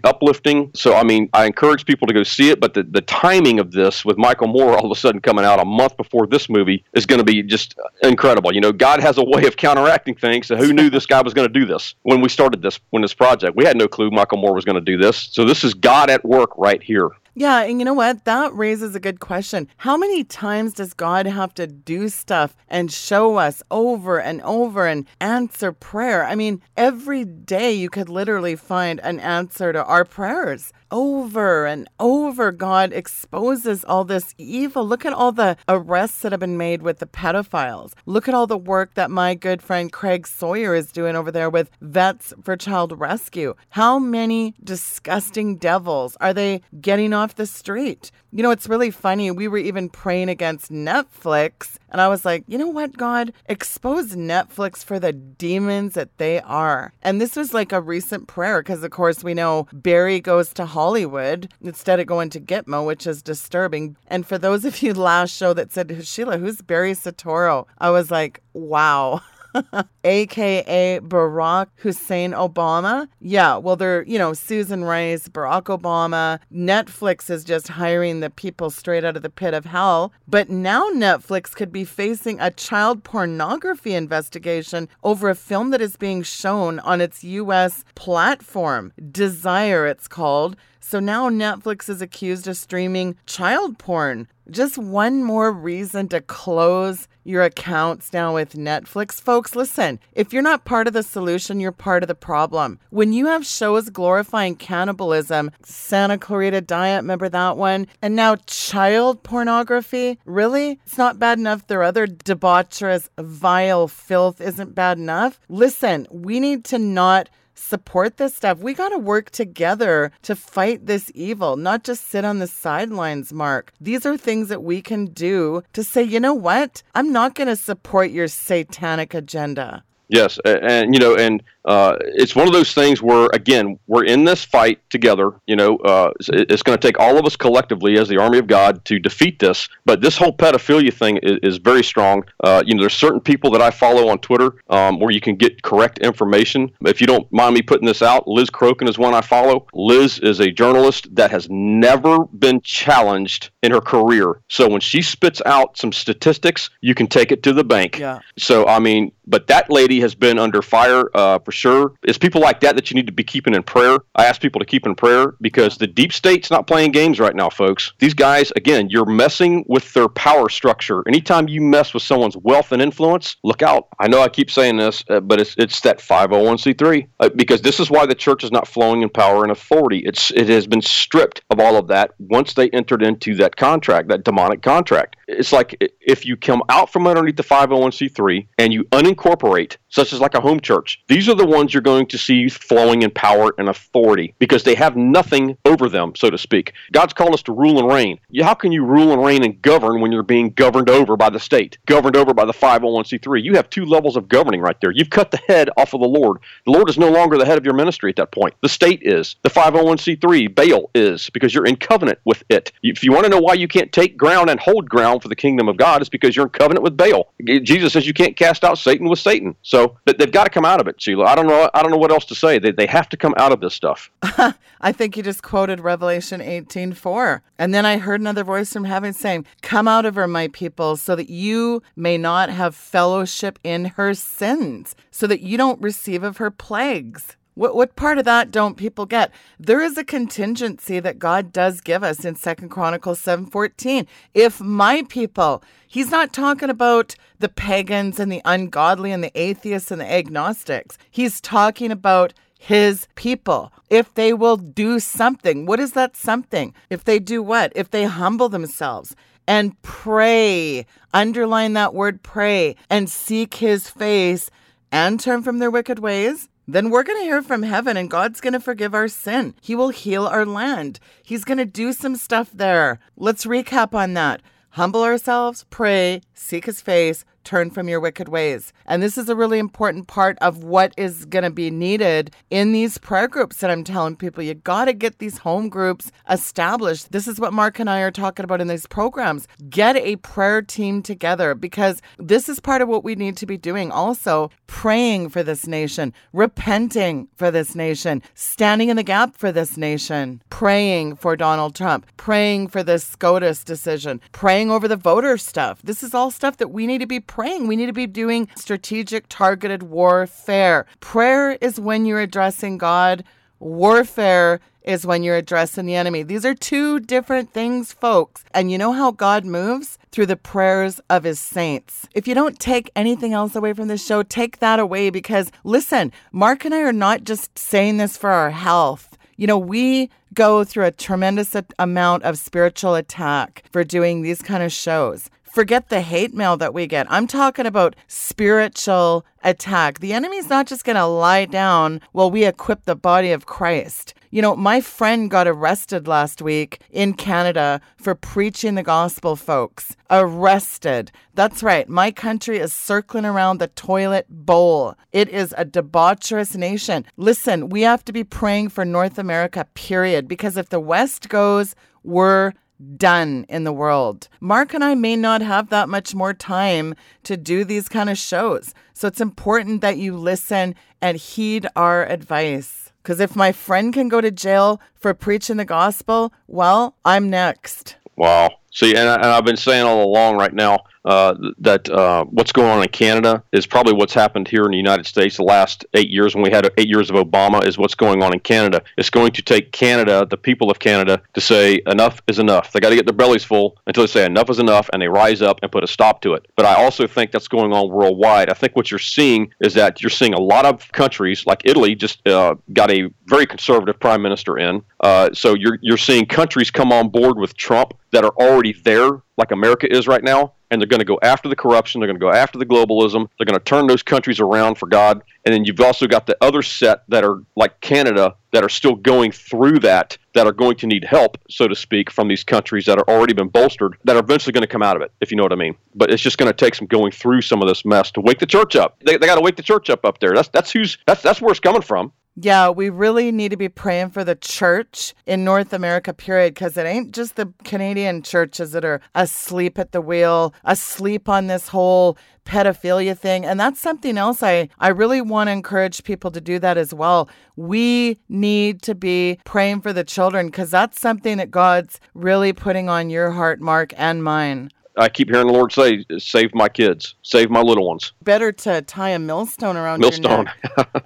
uplifting. So I mean, I encourage people to go see it. But the the timing of this with Michael Moore all of a sudden coming out a month before this movie is going to be just incredible. You know, God has a way of counteracting things. So who knew this guy was going to do this when we started this when this project? We had no clue Michael Moore was going to do this. So this is God at work right here. Yeah, and you know what? That raises a good question. How many times does God have to do stuff and show us over and over and answer prayer? I mean, every day you could literally find an answer to our prayers over and over, God exposes all this evil. Look at all the arrests that have been made with the pedophiles. Look at all the work that my good friend Craig Sawyer is doing over there with Vets for Child Rescue. How many disgusting devils are they getting off the street? You know, it's really funny. We were even praying against Netflix, and I was like, you know what, God? Expose Netflix for the demons that they are. And this was like a recent prayer because, of course, we know Barry goes to Hollywood instead of going to Gitmo, which is disturbing. And for those of you last show that said, Sheila, who's Barry Soetoro? I was like, wow. aka Barack Hussein Obama. Yeah, well, they're, you know, Susan Rice, Barack Obama. Netflix is just hiring the people straight out of the pit of hell. But now Netflix could be facing a child pornography investigation over a film that is being shown on its U.S. platform. Desire, it's called. So now Netflix is accused of streaming child porn. Just one more reason to close your accounts now with Netflix. Folks, listen, if you're not part of the solution, you're part of the problem. When you have shows glorifying cannibalism, Santa Clarita Diet, remember that one? And now child pornography? Really? It's not bad enough their other debaucherous, vile filth isn't bad enough? Listen, we need to not support this stuff. We got to work together to fight this evil, not just sit on the sidelines, Mark. These are things that we can do to say, you know what? I'm not going to support your satanic agenda. Yes, and, and you know, and uh, it's one of those things where again we're in this fight together you know uh, it's, it's going to take all of us collectively as the army of god to defeat this but this whole pedophilia thing is, is very strong. Uh, you know there's certain people that i follow on twitter um, where you can get correct information. If you don't mind me putting this out liz crokin is one i follow. Liz is a journalist that has never been challenged in her career. So when she spits out some statistics you can take it to the bank. Yeah. so i mean but that lady has been under fire uh, for sure. It's people like that that you need to be keeping in prayer. I ask people to keep in prayer because the deep state's not playing games right now, folks. These guys, again, you're messing with their power structure. Anytime you mess with someone's wealth and influence, look out. I know I keep saying this, uh, but it's it's that 501c3 uh, because this is why the church is not flowing in power and authority. It's it has been stripped of all of that once they entered into that contract, that demonic contract. It's like if you come out from underneath the 501c3 and you unincorporate, such as like a home church, these are the ones you're going to see flowing in power and authority because they have nothing over them, so to speak. God's called us to rule and reign. How can you rule and reign and govern when you're being governed over by the state, governed over by the 501c3? You have two levels of governing right there. You've cut the head off of the Lord. The Lord is no longer the head of your ministry at that point. The state is. The 501c3, Baal is, because you're in covenant with it. If you want to know why you can't take ground and hold ground for the kingdom of God, it's because you're in covenant with Baal. Jesus says you can't cast out Satan with Satan. So they've got to come out of it, Sheila. I don't know. I don't know what else to say. They, they have to come out of this stuff. I think you just quoted Revelation 18:4. And then I heard another voice from heaven saying, "Come out of her, my people, so that you may not have fellowship in her sins, so that you don't receive of her plagues." What what part of that don't people get? There is a contingency that God does give us in Second Chronicles 7:14. If my people, he's not talking about the pagans and the ungodly and the atheists and the agnostics. He's talking about his people. If they will do something, what is that something? If they do what? If they humble themselves and pray, underline that word pray, and seek his face and turn from their wicked ways, then we're going to hear from heaven and God's going to forgive our sin. He will heal our land. He's going to do some stuff there. Let's recap on that. Humble ourselves, pray, seek his face, turn from your wicked ways. And this is a really important part of what is going to be needed in these prayer groups that I'm telling people. You got to get these home groups established. This is what Mark and I are talking about in these programs. Get a prayer team together because this is part of what we need to be doing. Also, praying for this nation, repenting for this nation, standing in the gap for this nation, praying for Donald Trump, praying for this SCOTUS decision, praying over the voter stuff. This is all stuff that we need to be praying. We need to be doing strategic, targeted warfare. Prayer is when you're addressing God, warfare is when you're addressing the enemy. These are two different things, folks. And you know how God moves? Through the prayers of his saints. If you don't take anything else away from this show, take that away because listen, Mark and I are not just saying this for our health. You know, we go through a tremendous amount of spiritual attack for doing these kind of shows. Forget the hate mail that we get. I'm talking about spiritual attack. The enemy's not just going to lie down while we equip the body of Christ. You know, my friend got arrested last week in Canada for preaching the gospel, folks. Arrested. That's right. My country is circling around the toilet bowl. It is a debaucherous nation. Listen, we have to be praying for North America, period, because if the West goes, we're done in the world. Mark and I may not have that much more time to do these kind of shows. So it's important that you listen and heed our advice. Because if my friend can go to jail for preaching the gospel, well, I'm next. Wow. See, and, I, and I've been saying all along right now, uh, that uh, what's going on in Canada is probably what's happened here in the United States the last eight years when we had eight years of Obama is what's going on in Canada. It's going to take Canada, the people of Canada, to say enough is enough. They got to get their bellies full until they say enough is enough and they rise up and put a stop to it. But I also think that's going on worldwide. I think what you're seeing is that you're seeing a lot of countries like Italy just uh, got a very conservative prime minister in. Uh, so you're you're seeing countries come on board with Trump that are already there, like America is right now and they're going to go after the corruption. They're going to go after the globalism. They're going to turn those countries around for God. And then you've also got the other set that are like Canada that are still going through that, that are going to need help, so to speak, from these countries that are already been bolstered, that are eventually going to come out of it, if you know what I mean. But it's just going to take some going through some of this mess to wake the church up. They, they got to wake the church up up there. That's that's who's that's that's where it's coming from. Yeah, we really need to be praying for the church in North America, period, because it ain't just the Canadian churches that are asleep at the wheel, asleep on this whole pedophilia thing. And that's something else I, I really want to encourage people to do that as well. We need to be praying for the children because that's something that God's really putting on your heart, Mark, and mine. I keep hearing the Lord say, "Save my kids, save my little ones." Better to tie a millstone around millstone.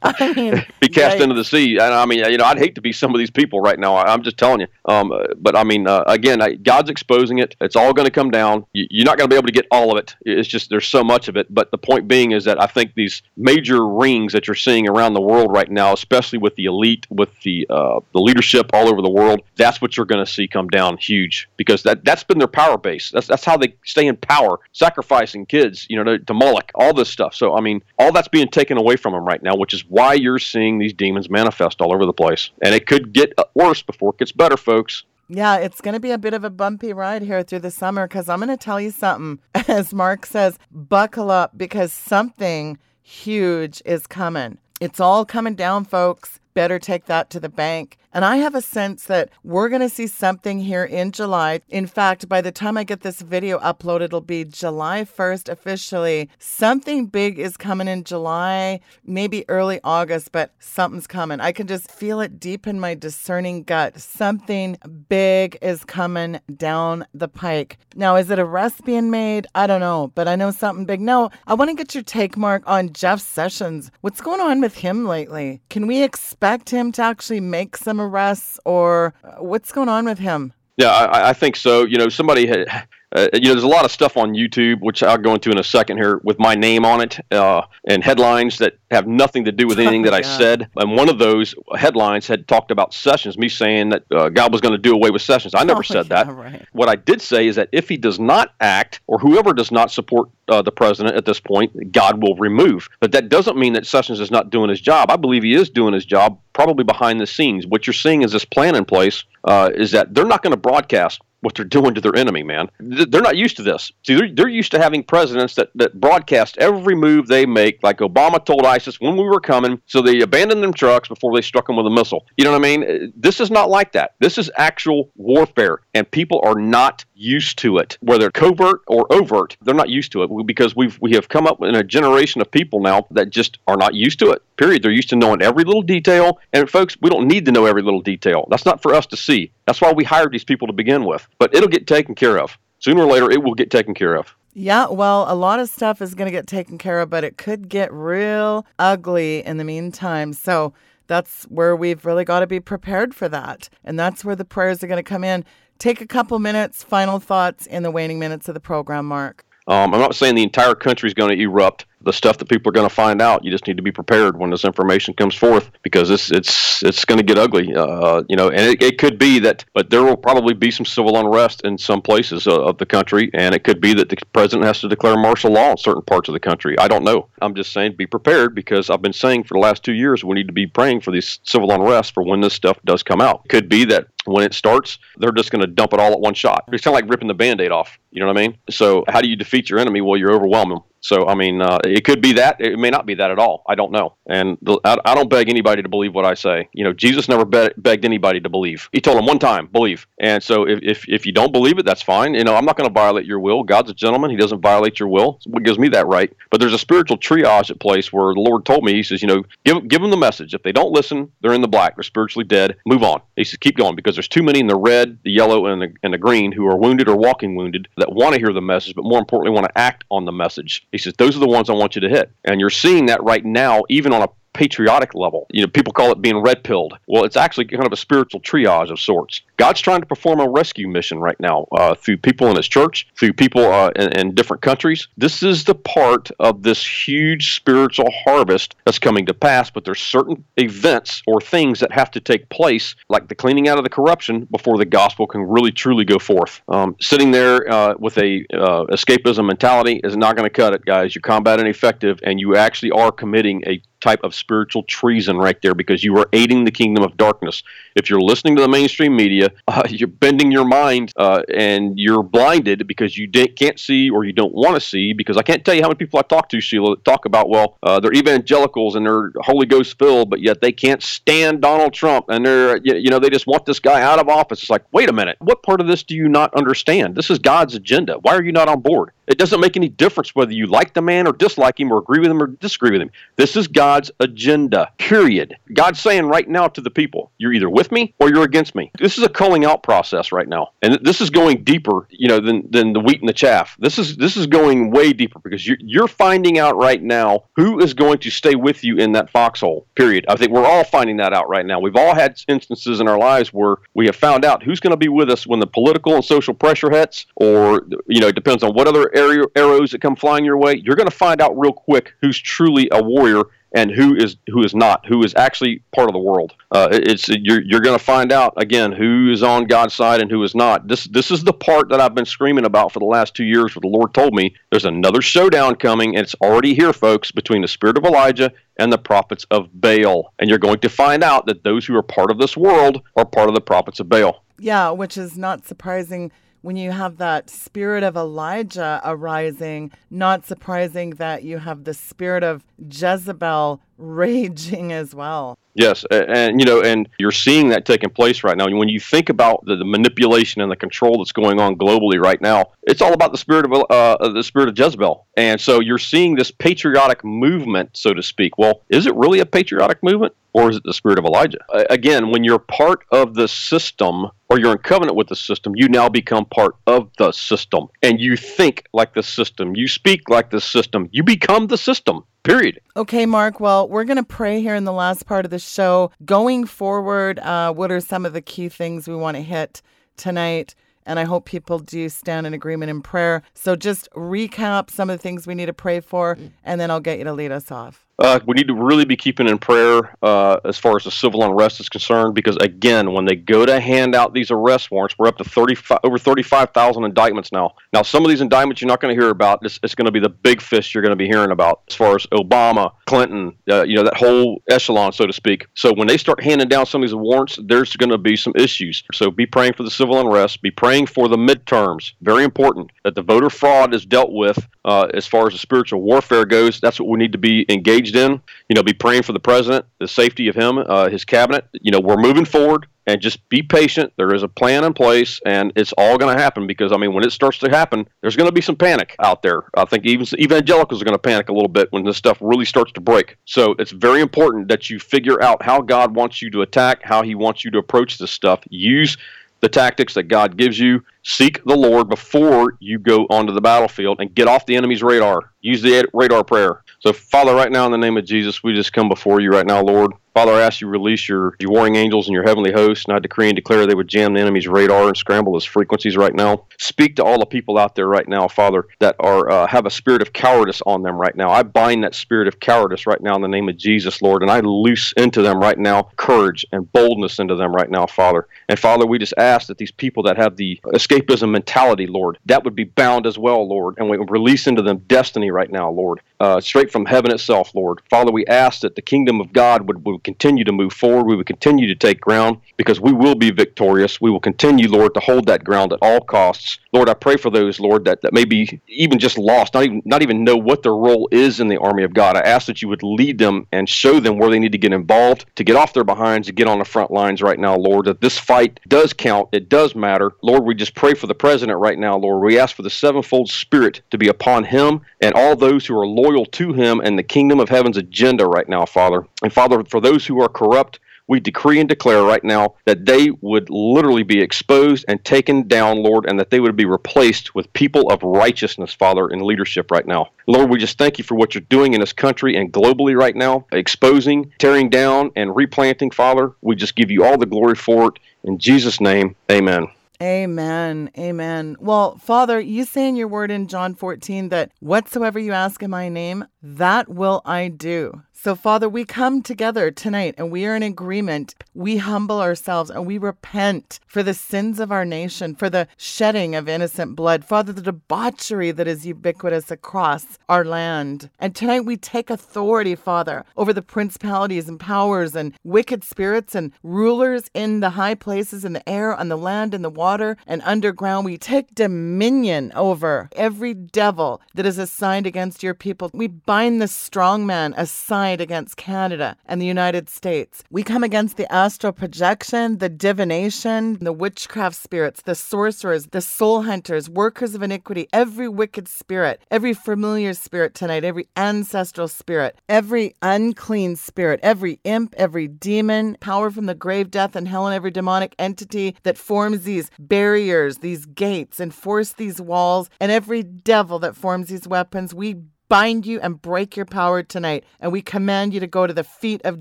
I mean, be cast into the sea. And I mean, you know, I'd hate to be some of these people right now. I, am just telling you. Um, but I mean, uh, again, I, God's exposing it. It's all going to come down. You, are not going to be able to get all of it. It's just there's so much of it. But the point being is that I think these major rings that you're seeing around the world right now, especially with the elite, with the uh, the leadership all over the world, that's what you're going to see come down huge because that that's been their power base. That's that's how they stay in power, sacrificing kids, you know, to, to Moloch, all this stuff. So, I mean, all that's being taken away from them right now, which is why you're seeing these demons manifest all over the place. And it could get worse before it gets better, folks. Yeah, it's going to be a bit of a bumpy ride here through the summer because I'm going to tell you something. As Mark says, buckle up because something huge is coming. It's all coming down, folks. Better take that to the bank. And I have a sense that we're going to see something here in July. In fact, by the time I get this video uploaded, it'll be July 1st officially. Something big is coming in July, maybe early August, but something's coming. I can just feel it deep in my discerning gut. Something big is coming down the pike. Now, is it arrest being made? I don't know, but I know something big. No, I want to get your take, Mark, on Jeff Sessions. What's going on with him lately? Can we expect him to actually make some arrests, or uh, what's going on with him? Yeah, I, I think so. You know, somebody had uh, you know, there's a lot of stuff on YouTube, which I'll go into in a second here, with my name on it uh, and headlines that have nothing to do with anything that I said. And one of those headlines had talked about Sessions, me saying that uh, God was going to do away with Sessions. I never oh, said yeah, that. Right. What I did say is that if he does not act, or whoever does not support uh, the president at this point, God will remove. But that doesn't mean that Sessions is not doing his job. I believe he is doing his job, probably behind the scenes. What you're seeing is this plan in place uh, is that they're not going to broadcast what they're doing to their enemy, man. They're not used to this. See, they're, they're used to having presidents that, that broadcast every move they make, like Obama told ISIS when we were coming, so they abandoned them trucks before they struck them with a missile. You know what I mean? Uh, this is not like that. This is actual warfare, and people are not used to it, whether covert or overt. They're not used to it because we've we have come up in a generation of people now that just are not used to it. Period. They're used to knowing every little detail, and folks, we don't need to know every little detail. That's not for us to see. That's why we hired these people to begin with. But it'll get taken care of. Sooner or later, it will get taken care of. Yeah, well, a lot of stuff is going to get taken care of, but it could get real ugly in the meantime. So that's where we've really got to be prepared for that. And that's where the prayers are going to come in. Take a couple minutes, final thoughts in the waning minutes of the program, Mark. Um, I'm not saying the entire country is going to erupt, the stuff that people are going to find out. You just need to be prepared when this information comes forth because it's it's it's going to get ugly. Uh, you know, and it, it could be that, but there will probably be some civil unrest in some places uh, of the country, and it could be that the president has to declare martial law in certain parts of the country. I don't know. I'm just saying be prepared because I've been saying for the last two years we need to be praying for these civil unrest for when this stuff does come out. Could be that when it starts, they're just going to dump it all at one shot. It's kind of like ripping the band aid off. You know what I mean? So, how do you defeat your enemy? Well, you overwhelm them. So, I mean, uh, it could be that. It may not be that at all. I don't know. And the, I, I, don't beg anybody to believe what I say. You know, Jesus never be- begged anybody to believe. He told them one time, believe. And so, if, if, if you don't believe it, that's fine. You know, I'm not going to violate your will. God's a gentleman. He doesn't violate your will. what gives me that right. But there's a spiritual triage at place where the Lord told me, He says, you know, give, give them the message. If they don't listen, they're in the black. They're spiritually dead. Move on. He says, keep going because there's too many in the red, the yellow, and the, and the green who are wounded or walking wounded that want to hear the message, but more importantly, want to act on the message. He says, those are the ones I want you to hit. And you're seeing that right now, even on a patriotic level. You know, people call it being red pilled. Well, it's actually kind of a spiritual triage of sorts. God's trying to perform a rescue mission right now uh, through people in His church, through people uh, in, in, different countries. This is the part of this huge spiritual harvest that's coming to pass. But there's certain events or things that have to take place, like the cleaning out of the corruption, before the gospel can really truly go forth. Um, sitting there uh, with a uh, escapism mentality is not going to cut it, guys. You're combat ineffective, and you actually are committing a type of spiritual treason right there because you are aiding the kingdom of darkness. If you're listening to the mainstream media, uh, you're bending your mind uh, and you're blinded because you can't see or you don't want to see. Because I can't tell you how many people I talk to, Sheila, that talk about, well, uh, they're evangelicals and they're Holy Ghost filled, but yet they can't stand Donald Trump and they're, you know, they just want this guy out of office. It's like, wait a minute, what part of this do you not understand? This is God's agenda. Why are you not on board? It doesn't make any difference whether you like the man or dislike him or agree with him or disagree with him. This is God's agenda, period. God's saying right now to the people, you're either with me or you're against me. This is a culling out process right now. And this is going deeper, you know, than, than the wheat and the chaff. This is this is going way deeper because you're, you're finding out right now who is going to stay with you in that foxhole, period. I think we're all finding that out right now. We've all had instances in our lives where we have found out who's going to be with us when the political and social pressure hits, or, you know, it depends on what other arrows that come flying your way, you're going to find out real quick who's truly a warrior and who is who is not, who is actually part of the world. Uh, it's you're you're going to find out again who is on God's side and who is not. This this is the part that I've been screaming about for the last two years. Where the Lord told me there's another showdown coming, and it's already here, folks, between the spirit of Elijah and the prophets of Baal, and you're going to find out that those who are part of this world are part of the prophets of Baal. Yeah, which is not surprising when you have that spirit of Elijah arising, not surprising that you have the spirit of Jezebel raging as well. Yes, and, and, you know, and you're seeing that taking place right now. When you think about the, the, manipulation and the control that's going on globally right now, it's all about the spirit of uh, the spirit of Jezebel, and so you're seeing this patriotic movement, so to speak. Well, is it really a patriotic movement? Or is it the spirit of Elijah? Again, when you're part of the system or you're in covenant with the system, you now become part of the system. And you think like the system. You speak like the system. You become the system. Period. Okay, Mark. Well, we're going to pray here in the last part of the show. Going forward, uh, what are some of the key things we want to hit tonight? And I hope people do stand in agreement in prayer. So just recap some of the things we need to pray for, and then I'll get you to lead us off. Uh, we need to really be keeping in prayer uh, as far as the civil unrest is concerned, because again, when they go to hand out these arrest warrants, we're up to 35, over 35,000 indictments now. Now, some of these indictments you're not going to hear about. It's, it's going to be the big fish you're going to be hearing about, as far as Obama, Clinton, uh, you know, that whole echelon, so to speak. So when they start handing down some of these warrants, there's going to be some issues. So be praying for the civil unrest. Be praying for the midterms. Very important that the voter fraud is dealt with uh, as far as the spiritual warfare goes. That's what we need to be engaged engaged in. You know, be praying for the president, the safety of him, uh, his cabinet. You know, we're moving forward and just be patient. There is a plan in place, and it's all going to happen because I mean, when it starts to happen, there's going to be some panic out there. I think even evangelicals are going to panic a little bit when this stuff really starts to break. So it's very important that you figure out how God wants you to attack, how He wants you to approach this stuff. Use the tactics that God gives you. Seek the Lord before you go onto the battlefield and get off the enemy's radar. Use the radar prayer. So, Father, right now in the name of Jesus, we just come before you right now, Lord. Father, I ask you release your, your warring angels and your heavenly hosts, and I decree and declare they would jam the enemy's radar and scramble his frequencies right now. Speak to all the people out there right now, Father, that are uh, have a spirit of cowardice on them right now. I bind that spirit of cowardice right now in the name of Jesus, Lord, and I loose into them right now courage and boldness into them right now, Father. And Father, we just ask that these people that have the escapism mentality, Lord, that would be bound as well, Lord, and we release into them destiny right now, Lord, uh, straight from heaven itself, Lord. Father, we ask that the kingdom of God would, would continue to move forward. We would continue to take ground because we will be victorious. We will continue, Lord, to hold that ground at all costs. Lord, I pray for those, Lord, that, that may be even just lost, not even not even know what their role is in the army of God. I ask that you would lead them and show them where they need to get involved, to get off their behinds, to get on the front lines right now, Lord. That this fight does count, it does matter. Lord, we just pray for the president right now, Lord. We ask for the sevenfold spirit to be upon him and all those who are loyal to him and the kingdom of heaven's agenda right now, Father. And Father, for those who are corrupt, we decree and declare right now that they would literally be exposed and taken down, Lord, and that they would be replaced with people of righteousness, Father, in leadership right now. Lord, we just thank you for what you're doing in this country and globally right now, exposing, tearing down, and replanting, Father. We just give you all the glory for it. In Jesus' name, amen. Amen. Amen. Well, Father, you say in your word in John 14 that whatsoever you ask in my name, that will I do. So, Father, we come together tonight and we are in agreement. We humble ourselves and we repent for the sins of our nation, for the shedding of innocent blood, Father, the debauchery that is ubiquitous across our land. And tonight we take authority, Father, over the principalities and powers and wicked spirits and rulers in the high places, in the air, on the land, in the water, and underground. We take dominion over every devil that is assigned against your people. We bind the strong man assigned against Canada and the United States. We come against the astral projection, the divination, the witchcraft spirits, the sorcerers, the soul hunters, workers of iniquity, every wicked spirit, every familiar spirit tonight, every ancestral spirit, every unclean spirit, every imp, every demon, power from the grave, death, and hell, and every demonic entity that forms these barriers, these gates, and force these walls, and every devil that forms these weapons. We bind you and break your power tonight. And we command you to go to the feet of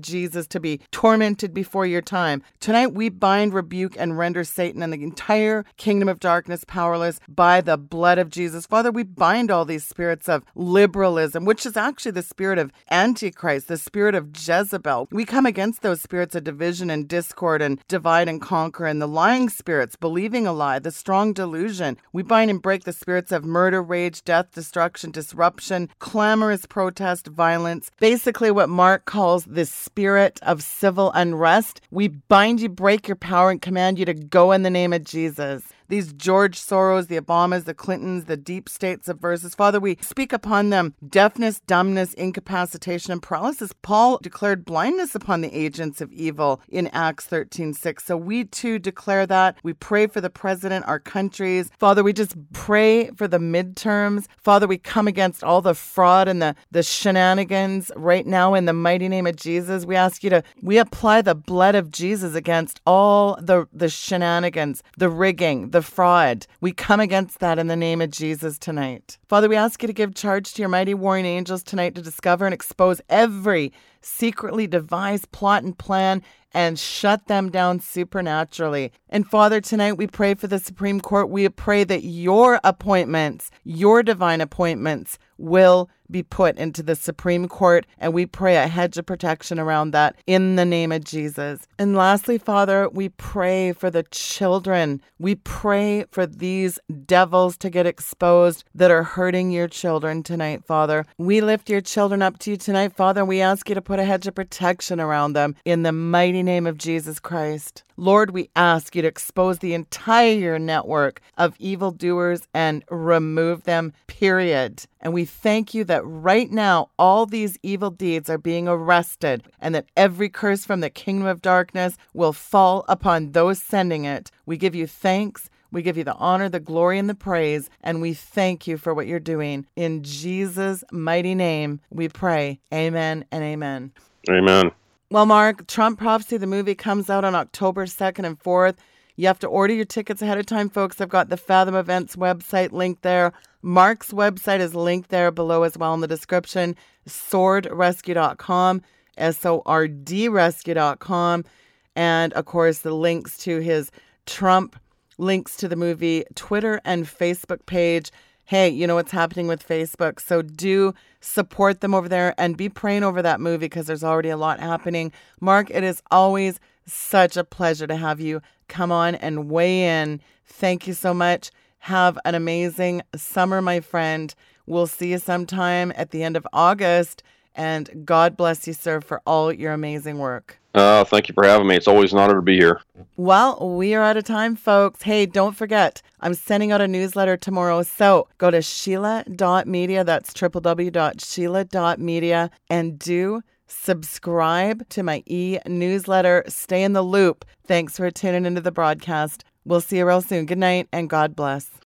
Jesus to be tormented before your time. Tonight, we bind, rebuke, and render Satan and the entire kingdom of darkness powerless by the blood of Jesus. Father, we bind all these spirits of liberalism, which is actually the spirit of Antichrist, the spirit of Jezebel. We come against those spirits of division and discord and divide and conquer, and the lying spirits, believing a lie, the strong delusion. We bind and break the spirits of murder, rage, death, destruction, disruption, clamorous protest, violence, basically what Mark calls the spirit of civil unrest. We bind you, break your power, and command you to go in the name of Jesus these George Soros, the Obamas, the Clintons, the deep state subversives. Father, we speak upon them deafness, dumbness, incapacitation, and paralysis. Paul declared blindness upon the agents of evil in Acts 13 6. So we too declare that. We pray for the president, our countries. Father, we just pray for the midterms. Father, we come against all the fraud and the, the shenanigans right now in the mighty name of Jesus. We ask you to, we apply the blood of Jesus against all the, the shenanigans, the rigging, the the fraud. We come against that in the name of Jesus tonight. Father, we ask you to give charge to your mighty warring angels tonight to discover and expose every secretly devised plot and plan and shut them down supernaturally. And Father, tonight we pray for the Supreme Court. We pray that your appointments, your divine appointments, will be put into the Supreme Court, and we pray a hedge of protection around that in the name of Jesus. And lastly, Father, we pray for the children. We pray for these devils to get exposed that are hurting your children tonight, Father. We lift your children up to you tonight, Father, we ask you to put a hedge of protection around them in the mighty name of Jesus Christ. Lord, we ask you to expose the entire network of evildoers and remove them, period. And we thank you that right now all these evil deeds are being arrested and that every curse from the kingdom of darkness will fall upon those sending it. We give you thanks. We give you the honor, the glory, and the praise, and we thank you for what you're doing. In Jesus' mighty name, we pray. Amen and amen. Amen. Well, Mark, Trump Prophecy, the movie comes out on October 2nd and 4th. You have to order your tickets ahead of time, folks. I've got the Fathom Events website linked there. Mark's website is linked there below as well in the description, sordrescue.com. S-O-R-D-rescue.com. And of course, the links to his Trump, links to the movie, Twitter and Facebook page. Hey, you know what's happening with Facebook. So do support them over there and be praying over that movie because there's already a lot happening. Mark, it is always such a pleasure to have you come on and weigh in. Thank you so much. Have an amazing summer, my friend. We'll see you sometime at the end of August. And God bless you, sir, for all your amazing work. Uh, thank you for having me. It's always an honor to be here. Well, we are out of time, folks. Hey, don't forget, I'm sending out a newsletter tomorrow. So go to Sheila.media. That's www.sheila.media and do subscribe to my e newsletter. Stay in the loop. Thanks for tuning into the broadcast. We'll see you real soon. Good night and God bless.